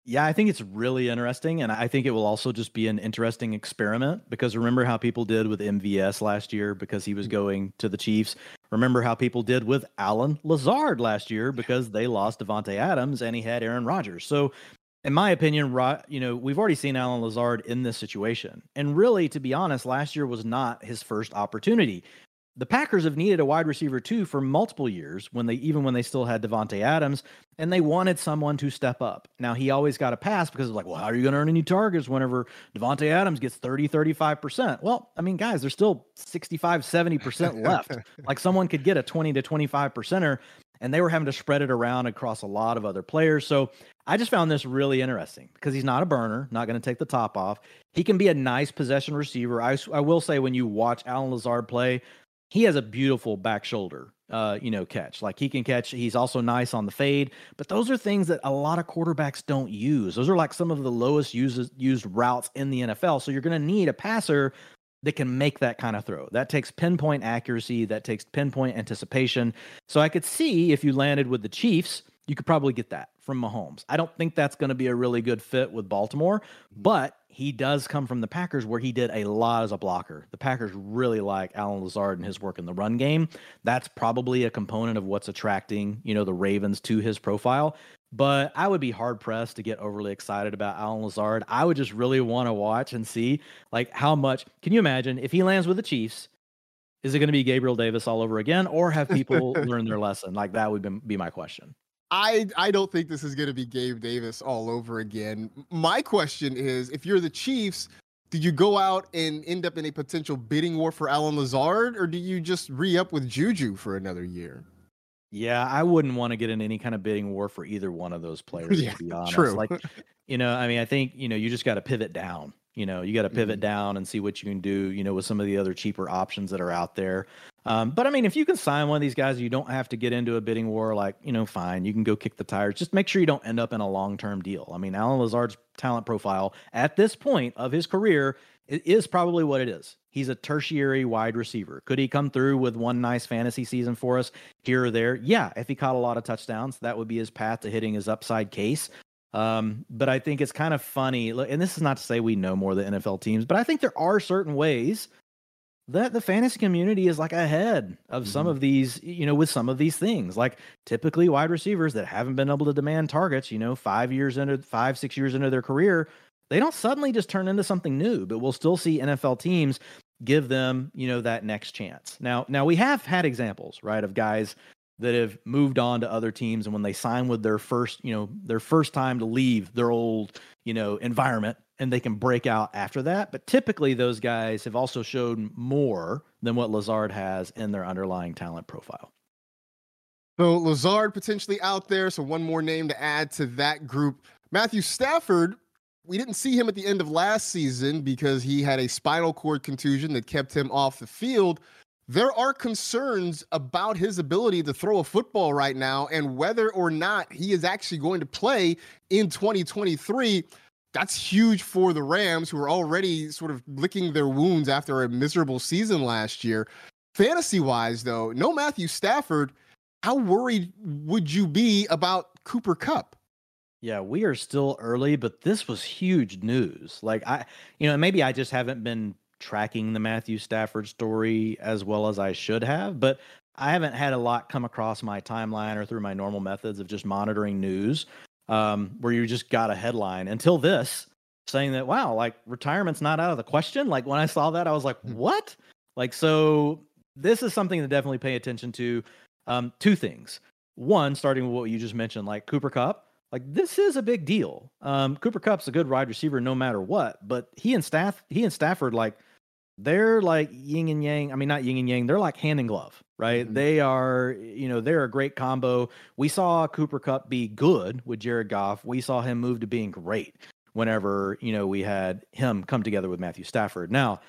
Yeah, I think it's really interesting. And I think it will also just be an interesting experiment because remember how people did with MVS last year because he was mm. going to the Chiefs. Remember how people did with Allen Lazard last year because they lost Davante Adams and he had Aaron Rodgers. So in my opinion, you know, we've already seen Allen Lazard in this situation. And really, to be honest, last year was not his first opportunity. The Packers have needed a wide receiver too for multiple years when they even when they still had Davante Adams and they wanted someone to step up. Now he always got a pass because it's like, well, how are you going to earn any targets whenever Davante Adams gets 30, 35%? Well, I mean, guys, there's still 65, 70% left. like someone could get a 20 to 25 percenter and they were having to spread it around across a lot of other players. So I just found this really interesting because he's not a burner, not going to take the top off. He can be a nice possession receiver. I, I will say when you watch Allen Lazard play, he has a beautiful back shoulder, uh, you know, catch. Like he can catch. He's also nice on the fade. But those are things that a lot of quarterbacks don't use. Those are like some of the lowest uses, used routes in the NFL. So you're going to need a passer that can make that kind of throw. That takes pinpoint accuracy, that takes pinpoint anticipation. So I could see if you landed with the Chiefs, you could probably get that from Mahomes. I don't think that's going to be a really good fit with Baltimore, mm-hmm. but he does come from the Packers where he did a lot as a blocker. The Packers really like Allen Lazard and his work in the run game. That's probably a component of what's attracting, you know, the Ravens to his profile. But I would be hard pressed to get overly excited about Allen Lazard. I would just really want to watch and see like how much can you imagine if he lands with the Chiefs? Is it going to be Gabriel Davis all over again, or have people learned their lesson? Like that would be my question. I I don't think this is going to be Gabe Davis all over again. My question is, if you're the Chiefs, did you go out and end up in a potential bidding war for Allen Lazard, or do you just re up with Juju for another year? Yeah, I wouldn't want to get in any kind of bidding war for either one of those players. yeah, to be honest, true. like you know, I mean, I think you know, you just got to pivot down. You know, you got to pivot mm-hmm. down and see what you can do. You know, with some of the other cheaper options that are out there. Um, but I mean, if you can sign one of these guys, you don't have to get into a bidding war. Like, you know, fine, you can go kick the tires. Just make sure you don't end up in a long term deal. I mean, Allen Lazard's talent profile at this point of his career is probably what it is. He's a tertiary wide receiver. Could he come through with one nice fantasy season for us here or there? Yeah, if he caught a lot of touchdowns, that would be his path to hitting his upside case. Um, but I think it's kind of funny, and this is not to say we know more the NFL teams, but I think there are certain ways that the fantasy community is like ahead of mm-hmm. some of these, you know, with some of these things. Like typically wide receivers that haven't been able to demand targets, you know, five years into five, six years into their career, they don't suddenly just turn into something new, but we'll still see NFL teams give them, you know, that next chance. Now, now we have had examples, right, of guys that have moved on to other teams and when they sign with their first, you know, their first time to leave their old, you know, environment and they can break out after that. But typically, those guys have also shown more than what Lazard has in their underlying talent profile. So Lazard potentially out there. So one more name to add to that group. Matthew Stafford. We didn't see him at the end of last season because he had a spinal cord contusion that kept him off the field. There are concerns about his ability to throw a football right now and whether or not he is actually going to play in 2023 that's huge for the Rams, who are already sort of licking their wounds after a miserable season last year. Fantasy wise, though, no Matthew Stafford. How worried would you be about Cooper Kupp? Yeah, we are still early, but this was huge news. Like I, you know, maybe I just haven't been tracking the Matthew Stafford story as well as I should have, but I haven't had a lot come across my timeline or through my normal methods of just monitoring news um, where you just got a headline. Until this, saying that wow, like retirement's not out of the question. Like when I saw that, I was like, Hmm. what? Like so, this is something to definitely pay attention to. Um, two things. One, starting with what you just mentioned, like Cooper Kupp. Like this is a big deal. Um, Cooper Kupp's a good wide receiver no matter what, but he and staff he and Stafford like they're like yin and yang. I mean, not yin and yang. They're like hand and glove, right? Mhm. They are, you know, they're a great combo. We saw Cooper Kupp be good with Jared Goff. We saw him move to being great whenever, you know, we had him come together with Matthew Stafford. Now,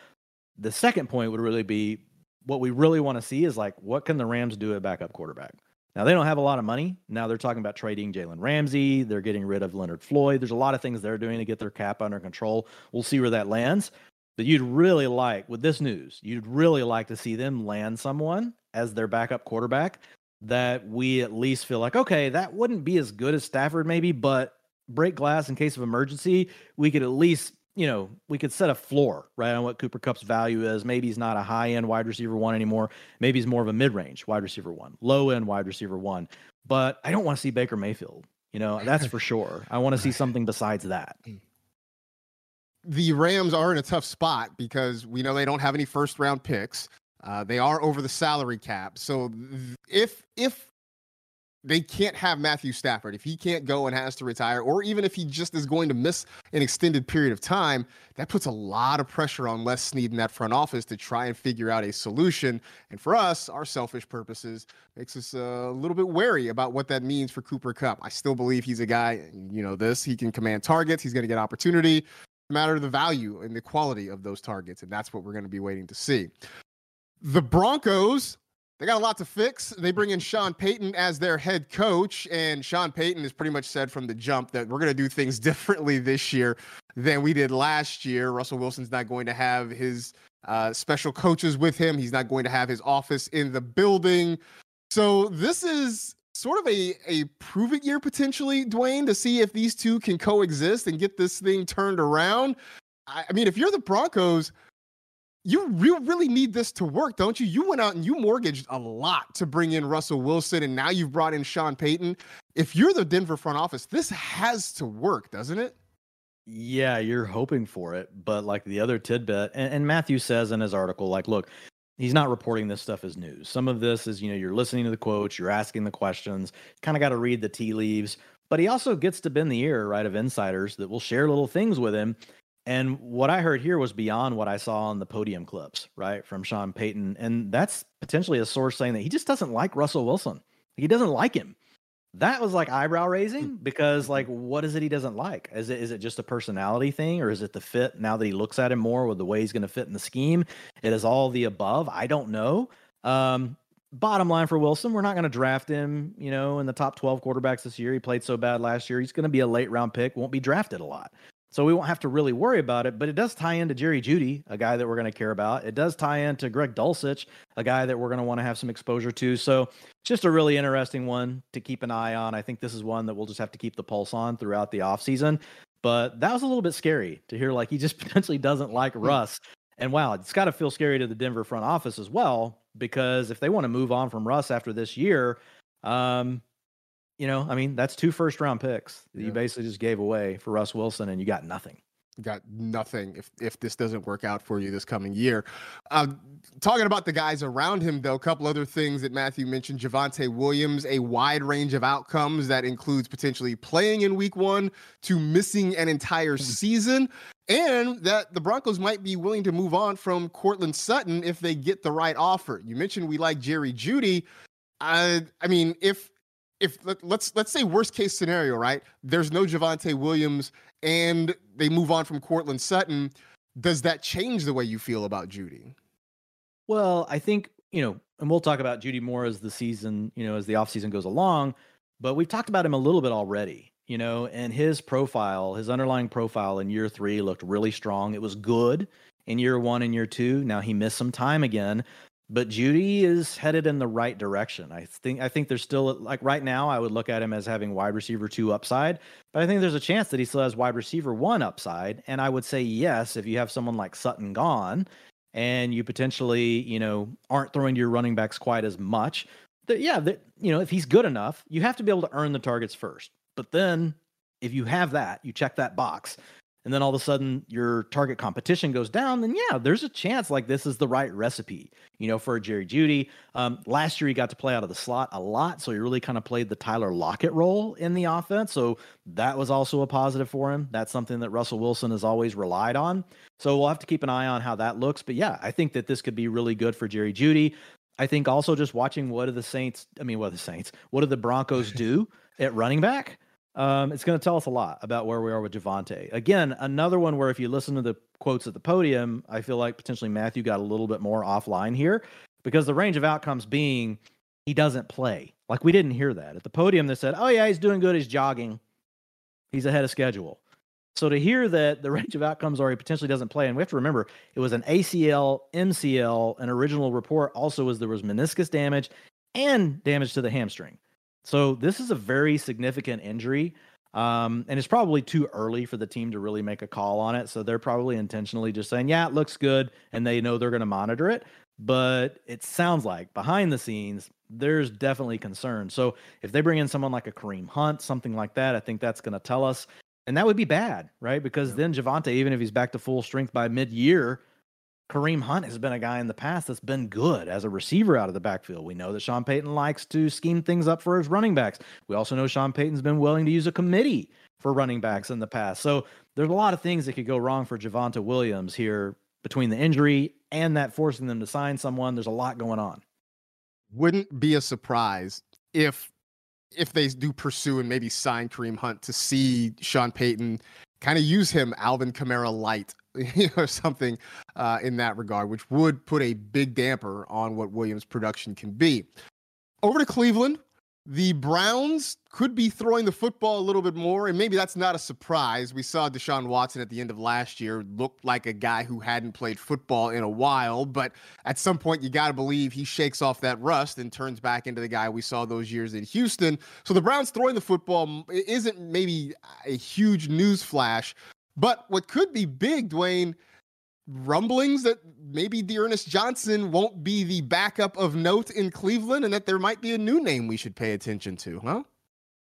the second point would really be what we really want to see is like, what can the Rams do at backup quarterback? Now, they don't have a lot of money. Now they're talking about trading Jalen Ramsey. They're getting rid of Leonard Floyd. There's a lot of things they're doing to get their cap under control. We'll see where that lands. But you'd really like, with this news, you'd really like to see them land someone as their backup quarterback that we at least feel like, okay, that wouldn't be as good as Stafford, maybe, but break glass in case of emergency. We could at least, you know, we could set a floor, right, on what Cooper Kupp's value is. Maybe he's not a high end wide receiver one anymore. Maybe he's more of a mid range wide receiver one, low end wide receiver one. But I don't want to see Baker Mayfield. You know, that's for sure. I want to see something besides that. Mm. The Rams are in a tough spot because we know they don't have any first round picks. Uh, they are over the salary cap. So if if they can't have Matthew Stafford, if he can't go and has to retire, or even if he just is going to miss an extended period of time, that puts a lot of pressure on Les Snead in that front office to try and figure out a solution. And for us, our selfish purposes, makes us a little bit wary about what that means for Cooper Kupp. I still believe he's a guy, you know, this, he can command targets, he's going to get opportunity matter the value and the quality of those targets. And that's what we're going to be waiting to see. The Broncos, they got a lot to fix. They bring in Sean Payton as their head coach. And Sean Payton has pretty much said from the jump that we're going to do things differently this year than we did last year. Russell Wilson's not going to have his uh, special coaches with him, he's not going to have his office in the building. So this is sort of a a prove it year potentially, Dwain, to see if these two can coexist and get this thing turned around. I, I mean, if you're the Broncos, you re- really need this to work, don't you? You went out and you mortgaged a lot to bring in Russell Wilson, and now you've brought in Sean Payton. If you're the Denver front office, this has to work, doesn't it? Yeah, you're hoping for it, but like the other tidbit, and, and Matthew says in his article, like, look, he's not reporting this stuff as news. Some of this is, you know, you're listening to the quotes, you're asking the questions, kind of got to read the tea leaves, but he also gets to bend the ear, right, of insiders that will share little things with him. And what I heard here was beyond what I saw on the podium clips, right, from Sean Payton. And that's potentially a source saying that he just doesn't like Russell Wilson. He doesn't like him. That was like eyebrow raising because like what is it he doesn't like? Is it is it just a personality thing or is it the fit now that he looks at him more with the way he's going to fit in the scheme? It is all the above. I don't know. Um bottom line for Wilson, we're not going to draft him, you know, in the top 12 quarterbacks this year. He played so bad last year. He's going to be a late round pick, won't be drafted a lot. So we won't have to really worry about it, but it does tie into Jerry Jeudy, a guy that we're going to care about. It does tie into Greg Dulcich, a guy that we're going to want to have some exposure to. So just a really interesting one to keep an eye on. I think this is one that we'll just have to keep the pulse on throughout the offseason. But that was a little bit scary to hear like he just potentially doesn't like Russ. And wow, it's got to feel scary to the Denver front office as well, because if they want to move on from Russ after this year, um, you know, I mean, that's two first round picks that Yeah. you basically just gave away for Russ Wilson and you got nothing. You got nothing if if this doesn't work out for you this coming year. Uh, talking about the guys around him, though, a couple other things that Matthew mentioned: Javonte Williams, a wide range of outcomes that includes potentially playing in Week One to missing an entire season, and that the Broncos might be willing to move on from Courtland Sutton if they get the right offer. You mentioned we like Jerry Jeudy. I I mean, if if let, let's let's say worst case scenario, right? There's no Javonte Williams and they move on from Courtland Sutton. Does that change the way you feel about Jeudy? Well, I think, you know, and we'll talk about Jeudy more as the season, you know, as the offseason goes along, but we've talked about him a little bit already, you know, and his profile, his underlying profile in year three looked really strong. It was good in year one and year two. Now he missed some time again, but Jeudy is headed in the right direction. I think I think there's still like right now I would look at him as having wide receiver 2 upside, but I think there's a chance that he still has wide receiver 1 upside and I would say yes if you have someone like Sutton gone and you potentially, you know, aren't throwing to your running backs quite as much. That yeah, that you know, if he's good enough, you have to be able to earn the targets first. But then if you have that, you check that box, and then all of a sudden your target competition goes down, then yeah, there's a chance like this is the right recipe, you know, for Jerry Jeudy. Um, last year he got to play out of the slot a lot, so he really kind of played the Tyler Lockett role in the offense. So that was also a positive for him. That's something that Russell Wilson has always relied on. So we'll have to keep an eye on how that looks. But yeah, I think that this could be really good for Jerry Jeudy. I think also just watching what do the Saints, I mean, what do the Saints, what do the Broncos do at running back? Um, it's going to tell us a lot about where we are with Javonte. Again, another one where if you listen to the quotes at the podium, I feel like potentially Matthew got a little bit more offline here because the range of outcomes being he doesn't play. Like we didn't hear that at the podium. They said, "Oh yeah, he's doing good. He's jogging. He's ahead of schedule." So to hear that the range of outcomes are he potentially doesn't play, and we have to remember it was an ACL, MCL, an original report also was there was meniscus damage and damage to the hamstring. So this is a very significant injury. Um, and it's probably too early for the team to really make a call on it. So they're probably intentionally just saying, yeah, it looks good. And they know they're going to monitor it. But it sounds like behind the scenes, there's definitely concern. So if they bring in someone like a Kareem Hunt, something like that, I think that's going to tell us. And that would be bad, right? Because yeah. then Javonte, even if he's back to full strength by mid year, Kareem Hunt has been a guy in the past that's been good as a receiver out of the backfield. We know that Sean Payton likes to scheme things up for his running backs. We also know Sean Payton's been willing to use a committee for running backs in the past. So there's a lot of things that could go wrong for Javonte Williams here between the injury and that forcing them to sign someone. There's a lot going on. Wouldn't be a surprise if if they do pursue and maybe sign Kareem Hunt to see Sean Payton kind of use him Alvin Kamara light or something uh, in that regard, which would put a big damper on what Williams' production can be. Over to Cleveland, the Browns could be throwing the football a little bit more, and maybe that's not a surprise. We saw Deshaun Watson at the end of last year look like a guy who hadn't played football in a while, but at some point, you got to believe he shakes off that rust and turns back into the guy we saw those years in Houston. So the Browns throwing the football isn't maybe a huge news flash, but what could be big, Dwain, rumblings that maybe D'Ernest Johnson won't be the backup of note in Cleveland and that there might be a new name we should pay attention to, huh?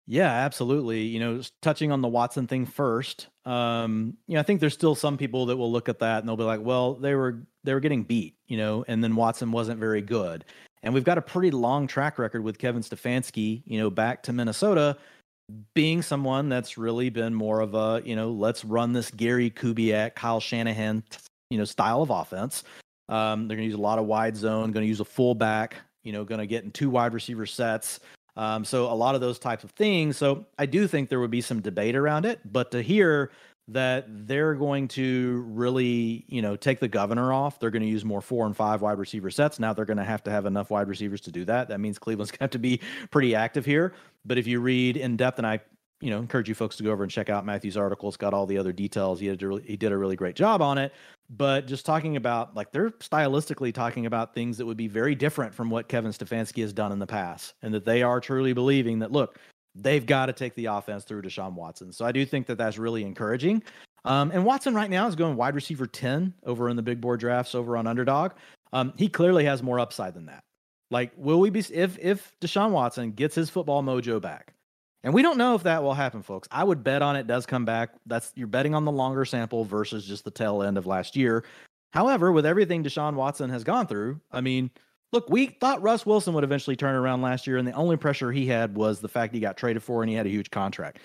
Yeah, absolutely. You know, touching on the Watson thing first, um, you know, I think there's still some people that will look at that and they'll be like, well, they were they were getting beat, you know, and then Watson wasn't very good. And we've got a pretty long track record with Kevin Stefanski, you know, back to Minnesota being someone that's really been more of a, you know, let's run this Gary Kubiak, Kyle Shanahan, you know, style of offense. Um, they're going to use a lot of wide zone, going to use a fullback, you know, going to get in two wide receiver sets. Um, so a lot of those types of things. So I do think there would be some debate around it, but to hear that they're going to really, you know, take the governor off. They're going to use more four and five wide receiver sets. Now they're going to have to have enough wide receivers to do that. That means Cleveland's going to have to be pretty active here. But if you read in depth, and I, you know, encourage you folks to go over and check out Matthew's article. It's got all the other details. He did, a, he did a really great job on it. But just talking about, like, they're stylistically talking about things that would be very different from what Kevin Stefanski has done in the past, and that they are truly believing that, look, they've got to take the offense through Deshaun Watson. So I do think that that's really encouraging. Um, and Watson right now is going wide receiver 10 over in the big board drafts over on underdog. Um, he clearly has more upside than that. Like, will we be if if Deshaun Watson gets his football mojo back? And we don't know if that will happen, folks. I would bet on it does come back. That's you're betting on the longer sample versus just the tail end of last year. However, with everything Deshaun Watson has gone through, I mean, look, we thought Russ Wilson would eventually turn around last year, and the only pressure he had was the fact he got traded for and he had a huge contract.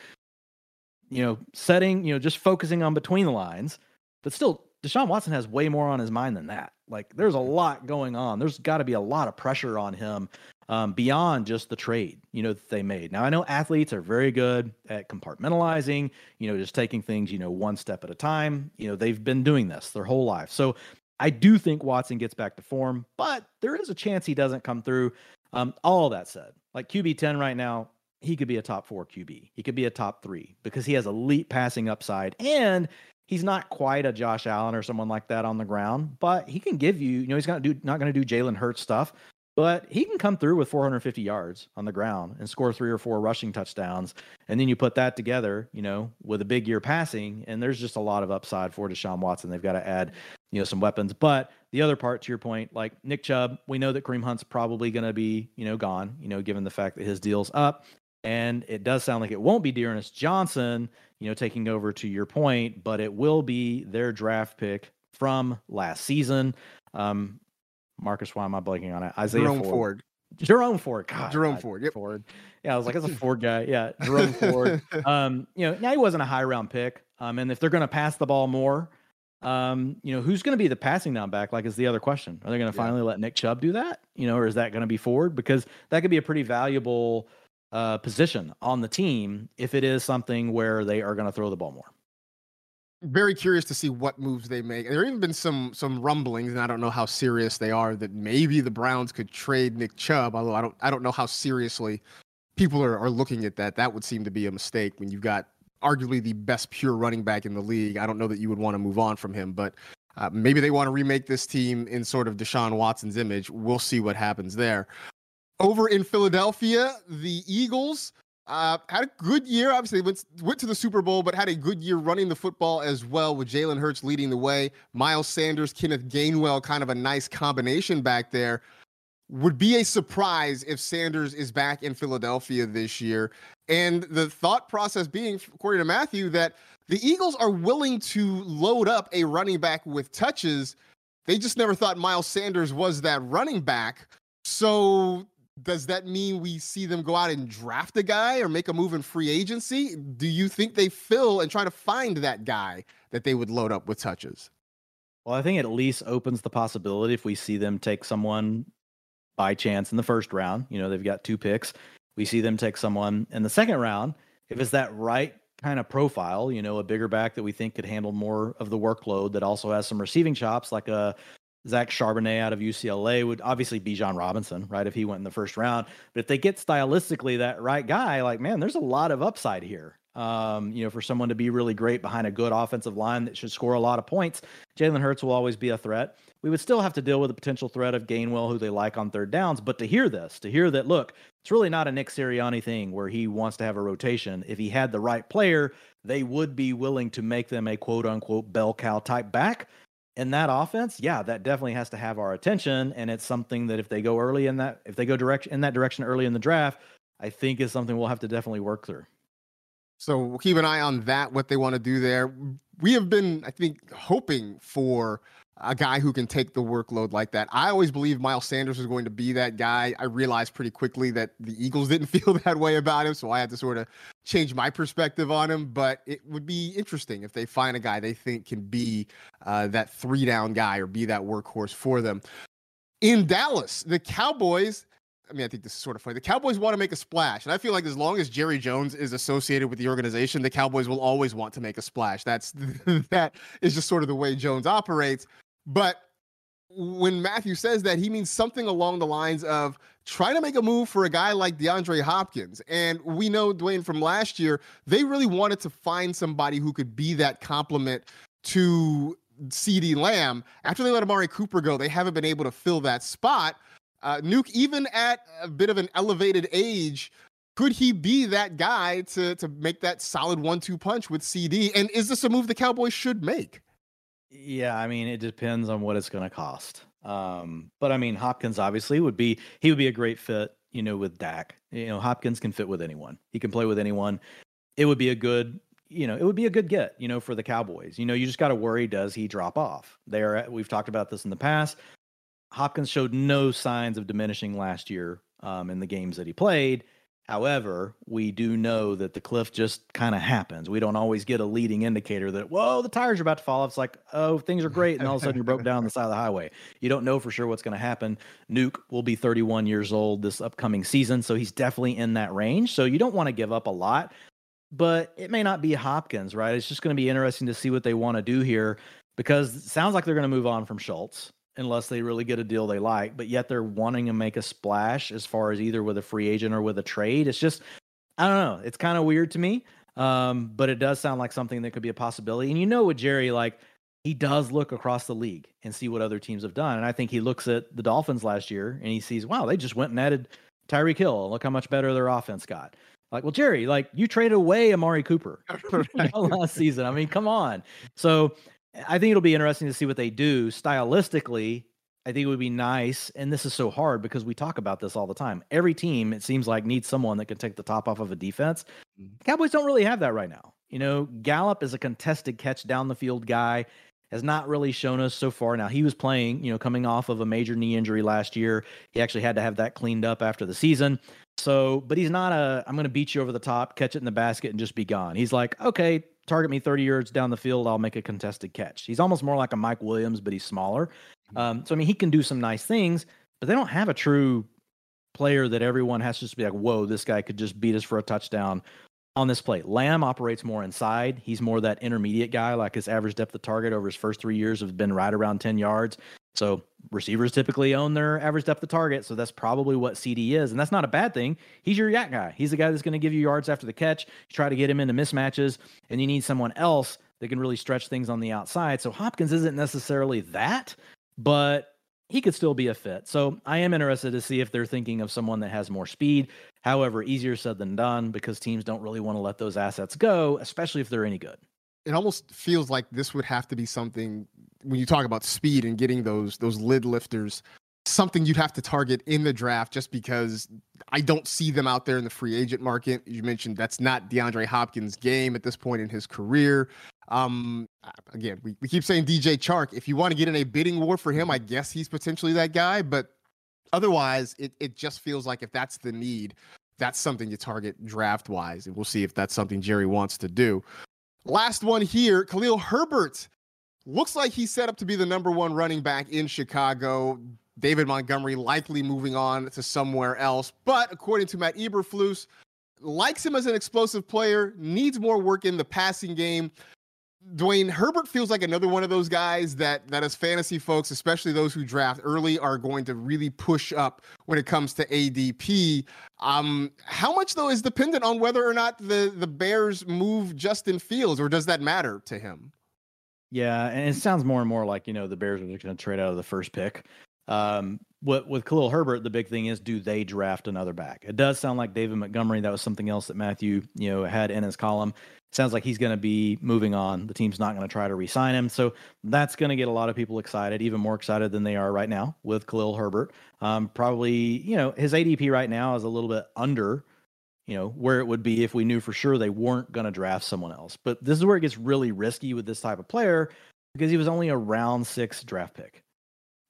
You know, setting, you know, just focusing on between the lines, but still, Deshaun Watson has way more on his mind than that. Like, there's a lot going on. There's got to be a lot of pressure on him um, beyond just the trade, you know, that they made. Now, I know athletes are very good at compartmentalizing, you know, just taking things, you know, one step at a time. You know, they've been doing this their whole life. So I do think Watson gets back to form, but there is a chance he doesn't come through. Um, all that said, like QB 10 right now, he could be a top four QB. He could be a top three because he has elite passing upside and he's not quite a Josh Allen or someone like that on the ground, but he can give you, you know, he's gonna do not gonna do Jalen Hurts stuff, but he can come through with 450 yards on the ground and score three or four rushing touchdowns. And then you put that together, you know, with a big year passing, and there's just a lot of upside for Deshaun Watson. They've got to add, you know, some weapons. But the other part to your point, like Nick Chubb, we know that Kareem Hunt's probably going to be, you know, gone, you know, given the fact that his deal's up. And it does sound like it won't be D'Ernest Johnson, you know, taking over to your point, but it will be their draft pick from last season. Um, Marcas, why am I blanking on it? Isaiah Jerome Ford. Ford. Jerome Ford. God, Jerome God, Ford. Yep. Ford. Yeah, I was like, that's a Ford guy. Yeah, Jerome Ford. Um, you know, now he wasn't a high round pick. Um, and if they're going to pass the ball more, um, you know, who's going to be the passing down back? Like, is the other question. Are they going to Yeah. finally let Nick Chubb do that? You know, or is that going to be Ford? Because that could be a pretty valuable uh, position on the team if it is something where they are going to throw the ball more. Very curious to see what moves they make. There have even been some some rumblings, and I don't know how serious they are that maybe the Browns could trade Nick Chubb. Although I don't I don't know how seriously people are, are looking at that. That would seem to be a mistake when you've got arguably the best pure running back in the league. I don't know that you would want to move on from him, but uh, maybe they want to remake this team in sort of Deshaun Watson's image. We'll see what happens there. Over in Philadelphia, the Eagles uh, had a good year. Obviously, went went to the Super Bowl, but had a good year running the football as well, with Jalen Hurts leading the way. Miles Sanders, Kenneth Gainwell, kind of a nice combination back there. Would be a surprise if Sanders is back in Philadelphia this year. And the thought process being, according to Matthew, that the Eagles are willing to load up a running back with touches. They just never thought Miles Sanders was that running back. So does that mean we see them go out and draft a guy or make a move in free agency? Do you think they fill and try to find that guy that they would load up with touches? Well, I think it at least opens the possibility if we see them take someone by chance in the first round. You know, they've got two picks. We see them take someone in the second round. If it's that right kind of profile, you know, a bigger back that we think could handle more of the workload that also has some receiving chops, like a Zach Charbonnet out of UCLA would obviously be Bijan Robinson, right? If he went in the first round. But if they get stylistically that right guy, like, man, there's a lot of upside here. Um, you know, for someone to be really great behind a good offensive line that should score a lot of points, Jalen Hurts will always be a threat. We would still have to deal with the potential threat of Gainwell, who they like on third downs. But to hear this, to hear that, look, it's really not a Nick Sirianni thing where he wants to have a rotation. If he had the right player, they would be willing to make them a quote unquote bell cow type back. In that offense, yeah, that definitely has to have our attention. And it's something that if they go early in that, if they go direct in that direction early in the draft, I think is something we'll have to definitely work through. So we'll keep an eye on that, what they want to do there. We have been, I think, hoping for a guy who can take the workload like that. I always believed Miles Sanders was going to be that guy. I realized pretty quickly that the Eagles didn't feel that way about him, so I had to sort of change my perspective on him. But it would be interesting if they find a guy they think can be uh, that three down guy or be that workhorse for them. In Dallas, the Cowboys I mean, I think this is sort of funny. The Cowboys want to make a splash, and I feel like as long as Jerry Jones is associated with the organization, the Cowboys will always want to make a splash. That's that is just sort of the way Jones operates. But when Matthew says that, he means something along the lines of trying to make a move for a guy like DeAndre Hopkins. And we know Dwain from last year, they really wanted to find somebody who could be that complement to CeeDee Lamb. After they let Amari Cooper go, they haven't been able to fill that spot. Uh, Nuke, even at a bit of an elevated age, could he be that guy to to make that solid one-two punch with CeeDee? And is this a move the Cowboys should make? Yeah, I mean, it depends on what it's going to cost. Um, but I mean, Hopkins obviously would be he would be a great fit, you know, with Dak. You know, Hopkins can fit with anyone. He can play with anyone. It would be a good, you know, it would be a good get, you know, for the Cowboys. You know, you just got to worry does he drop off? They are we've talked about this in the past. Hopkins showed no signs of diminishing last year um, in the games that he played. However, we do know that the cliff just kind of happens. We don't always get a leading indicator that, whoa, the tires are about to fall off. It's like, oh, things are great. And all of a sudden you're broke down on the side of the highway. You don't know for sure what's going to happen. Nuke will be 31 years old this upcoming season. So he's definitely in that range. So you don't want to give up a lot, but it may not be Hopkins, right? It's just going to be interesting to see what they want to do here because it sounds like they're going to move on from Schultz unless they really get a deal they like, but yet they're wanting to make a splash as far as either with a free agent or with a trade. It's just, I don't know. It's kind of weird to me. Um, but it does sound like something that could be a possibility. And you know, with Jerry, like he does look across the league and see what other teams have done. And I think he looks at the Dolphins last year and he sees, wow, they just went and added Tyreek Hill. Look how much better their offense got. Like, well, Jerry, like you traded away Amari Cooper last season. I mean, come on. So I think it'll be interesting to see what they do stylistically. I think it would be nice, and this is so hard because we talk about this all the time. Every team, it seems like, needs someone that can take the top off of a defense. Mm-hmm. Cowboys don't really have that right now. You know, Gallup is a contested catch down the field guy, has not really shown us so far. Now, he was playing, you know, coming off of a major knee injury last year. He actually had to have that cleaned up after the season. So, but he's not a, I'm going to beat you over the top, catch it in the basket, and just be gone. He's like, okay, target me 30 yards down the field, I'll make a contested catch. He's almost more like a Mike Williams, but he's smaller. Mm-hmm. Um, so I mean, he can do some nice things, but they don't have a true player that everyone has to just be like, whoa, this guy could just beat us for a touchdown on this play. Lamb operates more inside. He's more that intermediate guy, like his average depth of target over his first three years has been right around 10 yards. So receivers typically own their average depth of target. So that's probably what CeeDee is. And that's not a bad thing. He's your YAC guy. He's the guy that's going to give you yards after the catch. You try to get him into mismatches, and you need someone else that can really stretch things on the outside. So Hopkins isn't necessarily that, but he could still be a fit. So I am interested to see if they're thinking of someone that has more speed. However, easier said than done because teams don't really want to let those assets go, especially if they're any good. It almost feels like this would have to be something when you talk about speed and getting those those lid lifters something you'd have to target in the draft just because I don't see them out there in the free agent market. You mentioned that's not DeAndre Hopkins' game at this point in his career. Um, again, we, we keep saying DJ Chark. If you want to get in a bidding war for him, I guess he's potentially that guy. But otherwise, it, it just feels like if that's the need, that's something you target draft wise. And we'll see if that's something Jerry wants to do. Last one here Khalil Herbert looks like he's set up to be the number one running back in Chicago. David Montgomery likely moving on to somewhere else. But according to Matt Eberflus, likes him as an explosive player, needs more work in the passing game. Dwain Herbert feels like another one of those guys that that as fantasy folks, especially those who draft early, are going to really push up when it comes to ADP. Um, how much though is dependent on whether or not the the Bears move Justin Fields, or does that matter to him? Yeah, and it sounds more and more like you know the Bears are just going to trade out of the first pick. Um, what with Khalil Herbert, the big thing is do they draft another back? It does sound like David Montgomery. That was something else that Matthew you know had in his column. sounds like he's going to be moving on. The team's not going to try to re-sign him, so that's going to get a lot of people excited, even more excited than they are right now with Khalil Herbert. Um, probably you know his ADP right now is a little bit under you know, where it would be if we knew for sure they weren't going to draft someone else. But this is where it gets really risky with this type of player because he was only a round six draft pick.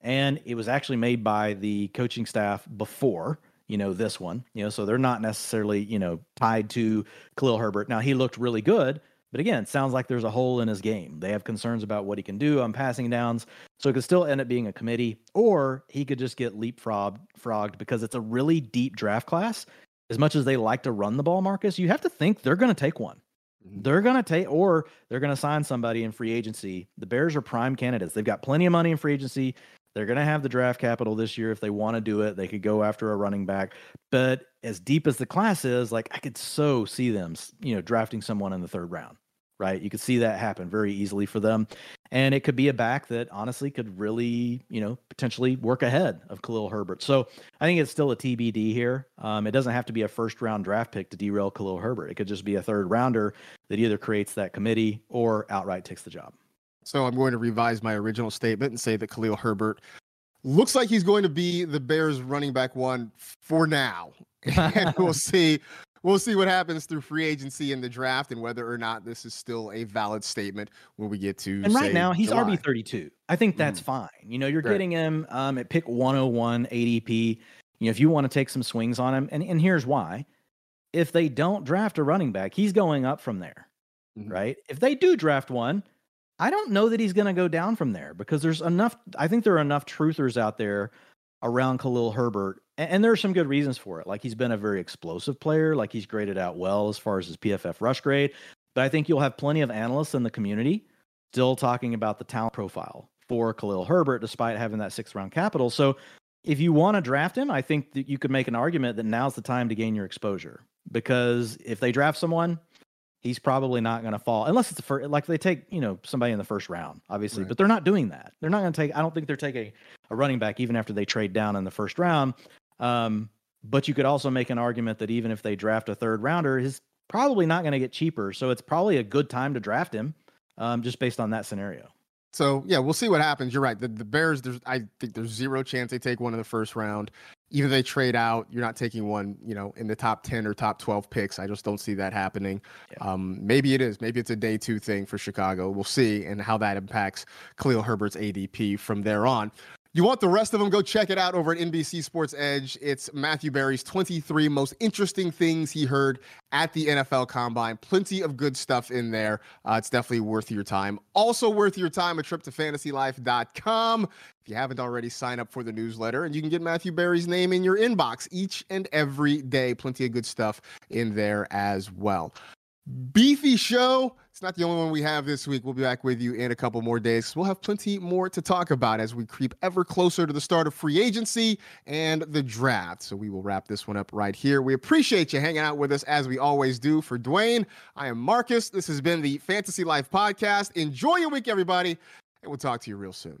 And it was actually made by the coaching staff before, you know, this one, you know, so they're not necessarily, you know, tied to Khalil Herbert. Now, he looked really good, but again, sounds like there's a hole in his game. They have concerns about what he can do on passing downs. So it could still end up being a committee, or he could just get leapfrogged because it's a really deep draft class as much as they like to run the ball, Marcas, you have to think they're going to take one. Mm-hmm. They're going to take, or they're going to sign somebody in free agency. The Bears are prime candidates. They've got plenty of money in free agency. They're going to have the draft capital this year if they want to do it. They could go after a running back. But as deep as the class is, like I could so see them, you know, drafting someone in the third round right? You could see that happen very easily for them. And it could be a back that honestly could really, you know, potentially work ahead of Khalil Herbert. So I think it's still a TBD here. Um, it doesn't have to be a first round draft pick to derail Khalil Herbert. It could just be a third rounder that either creates that committee or outright takes the job. So I'm going to revise my original statement and say that Khalil Herbert looks like he's going to be the Bears running back one for now. and we'll see we'll see what happens through free agency and the draft and whether or not this is still a valid statement when we get to. And right now, he's RB thirty two. I think that's mm. fine. You know, you're right. getting him um, at pick one hundred oh one ADP. You know, if you want to take some swings on him, and and here's why: if they don't draft a running back, he's going up from there, mm-hmm. right? If they do draft one. I don't know that he's going to go down from there because there's enough. I think there are enough truthers out there around Khalil Herbert and, and there are some good reasons for it. Like he's been a very explosive player. Like he's graded out well as far as his PFF rush grade. But I think you'll have plenty of analysts in the community still talking about the talent profile for Khalil Herbert, despite having that sixth round capital. So if you want to draft him, I think that you could make an argument that now's the time to gain your exposure. Because if they draft someone, he's probably not going to fall unless it's the first, like they take, you know, somebody in the first round, obviously, right. but they're not doing that. They're not going to take, I don't think they're taking a running back even after they trade down in the first round. Um, but you could also make an argument that even if they draft a third rounder, he's probably not going to get cheaper. So it's probably a good time to draft him, um, just based on that scenario. So yeah, we'll see what happens. You're right. The, the Bears, there's I think there's zero chance they take one in the first round. Even if they trade out, you're not taking one, you know, in the top 10 or top 12 picks. I just don't see that happening. Yeah. Um, maybe it is. Maybe it's a day two thing for Chicago. We'll see and how that impacts Khalil Herbert's ADP from there on. You want the rest of them? Go check it out over at NBC Sports Edge. It's Matthew Berry's 23 most interesting things he heard at the NFL Combine. Plenty of good stuff in there. Uh, it's definitely worth your time. Also worth your time, a trip to fantasylife.com. If you haven't already, sign up for the newsletter and you can get Matthew Berry's name in your inbox each and every day. Plenty of good stuff in there as well. Beefy show. It's not the only one we have this week. We'll be back with you in a couple more days. We'll have plenty more to talk about as we creep ever closer to the start of free agency and the draft. So we will wrap this one up right here. We appreciate you hanging out with us as we always do. For Dwain, I am Marcas. This has been the Fantasy Life Podcast. Enjoy your week, everybody, and we'll talk to you real soon.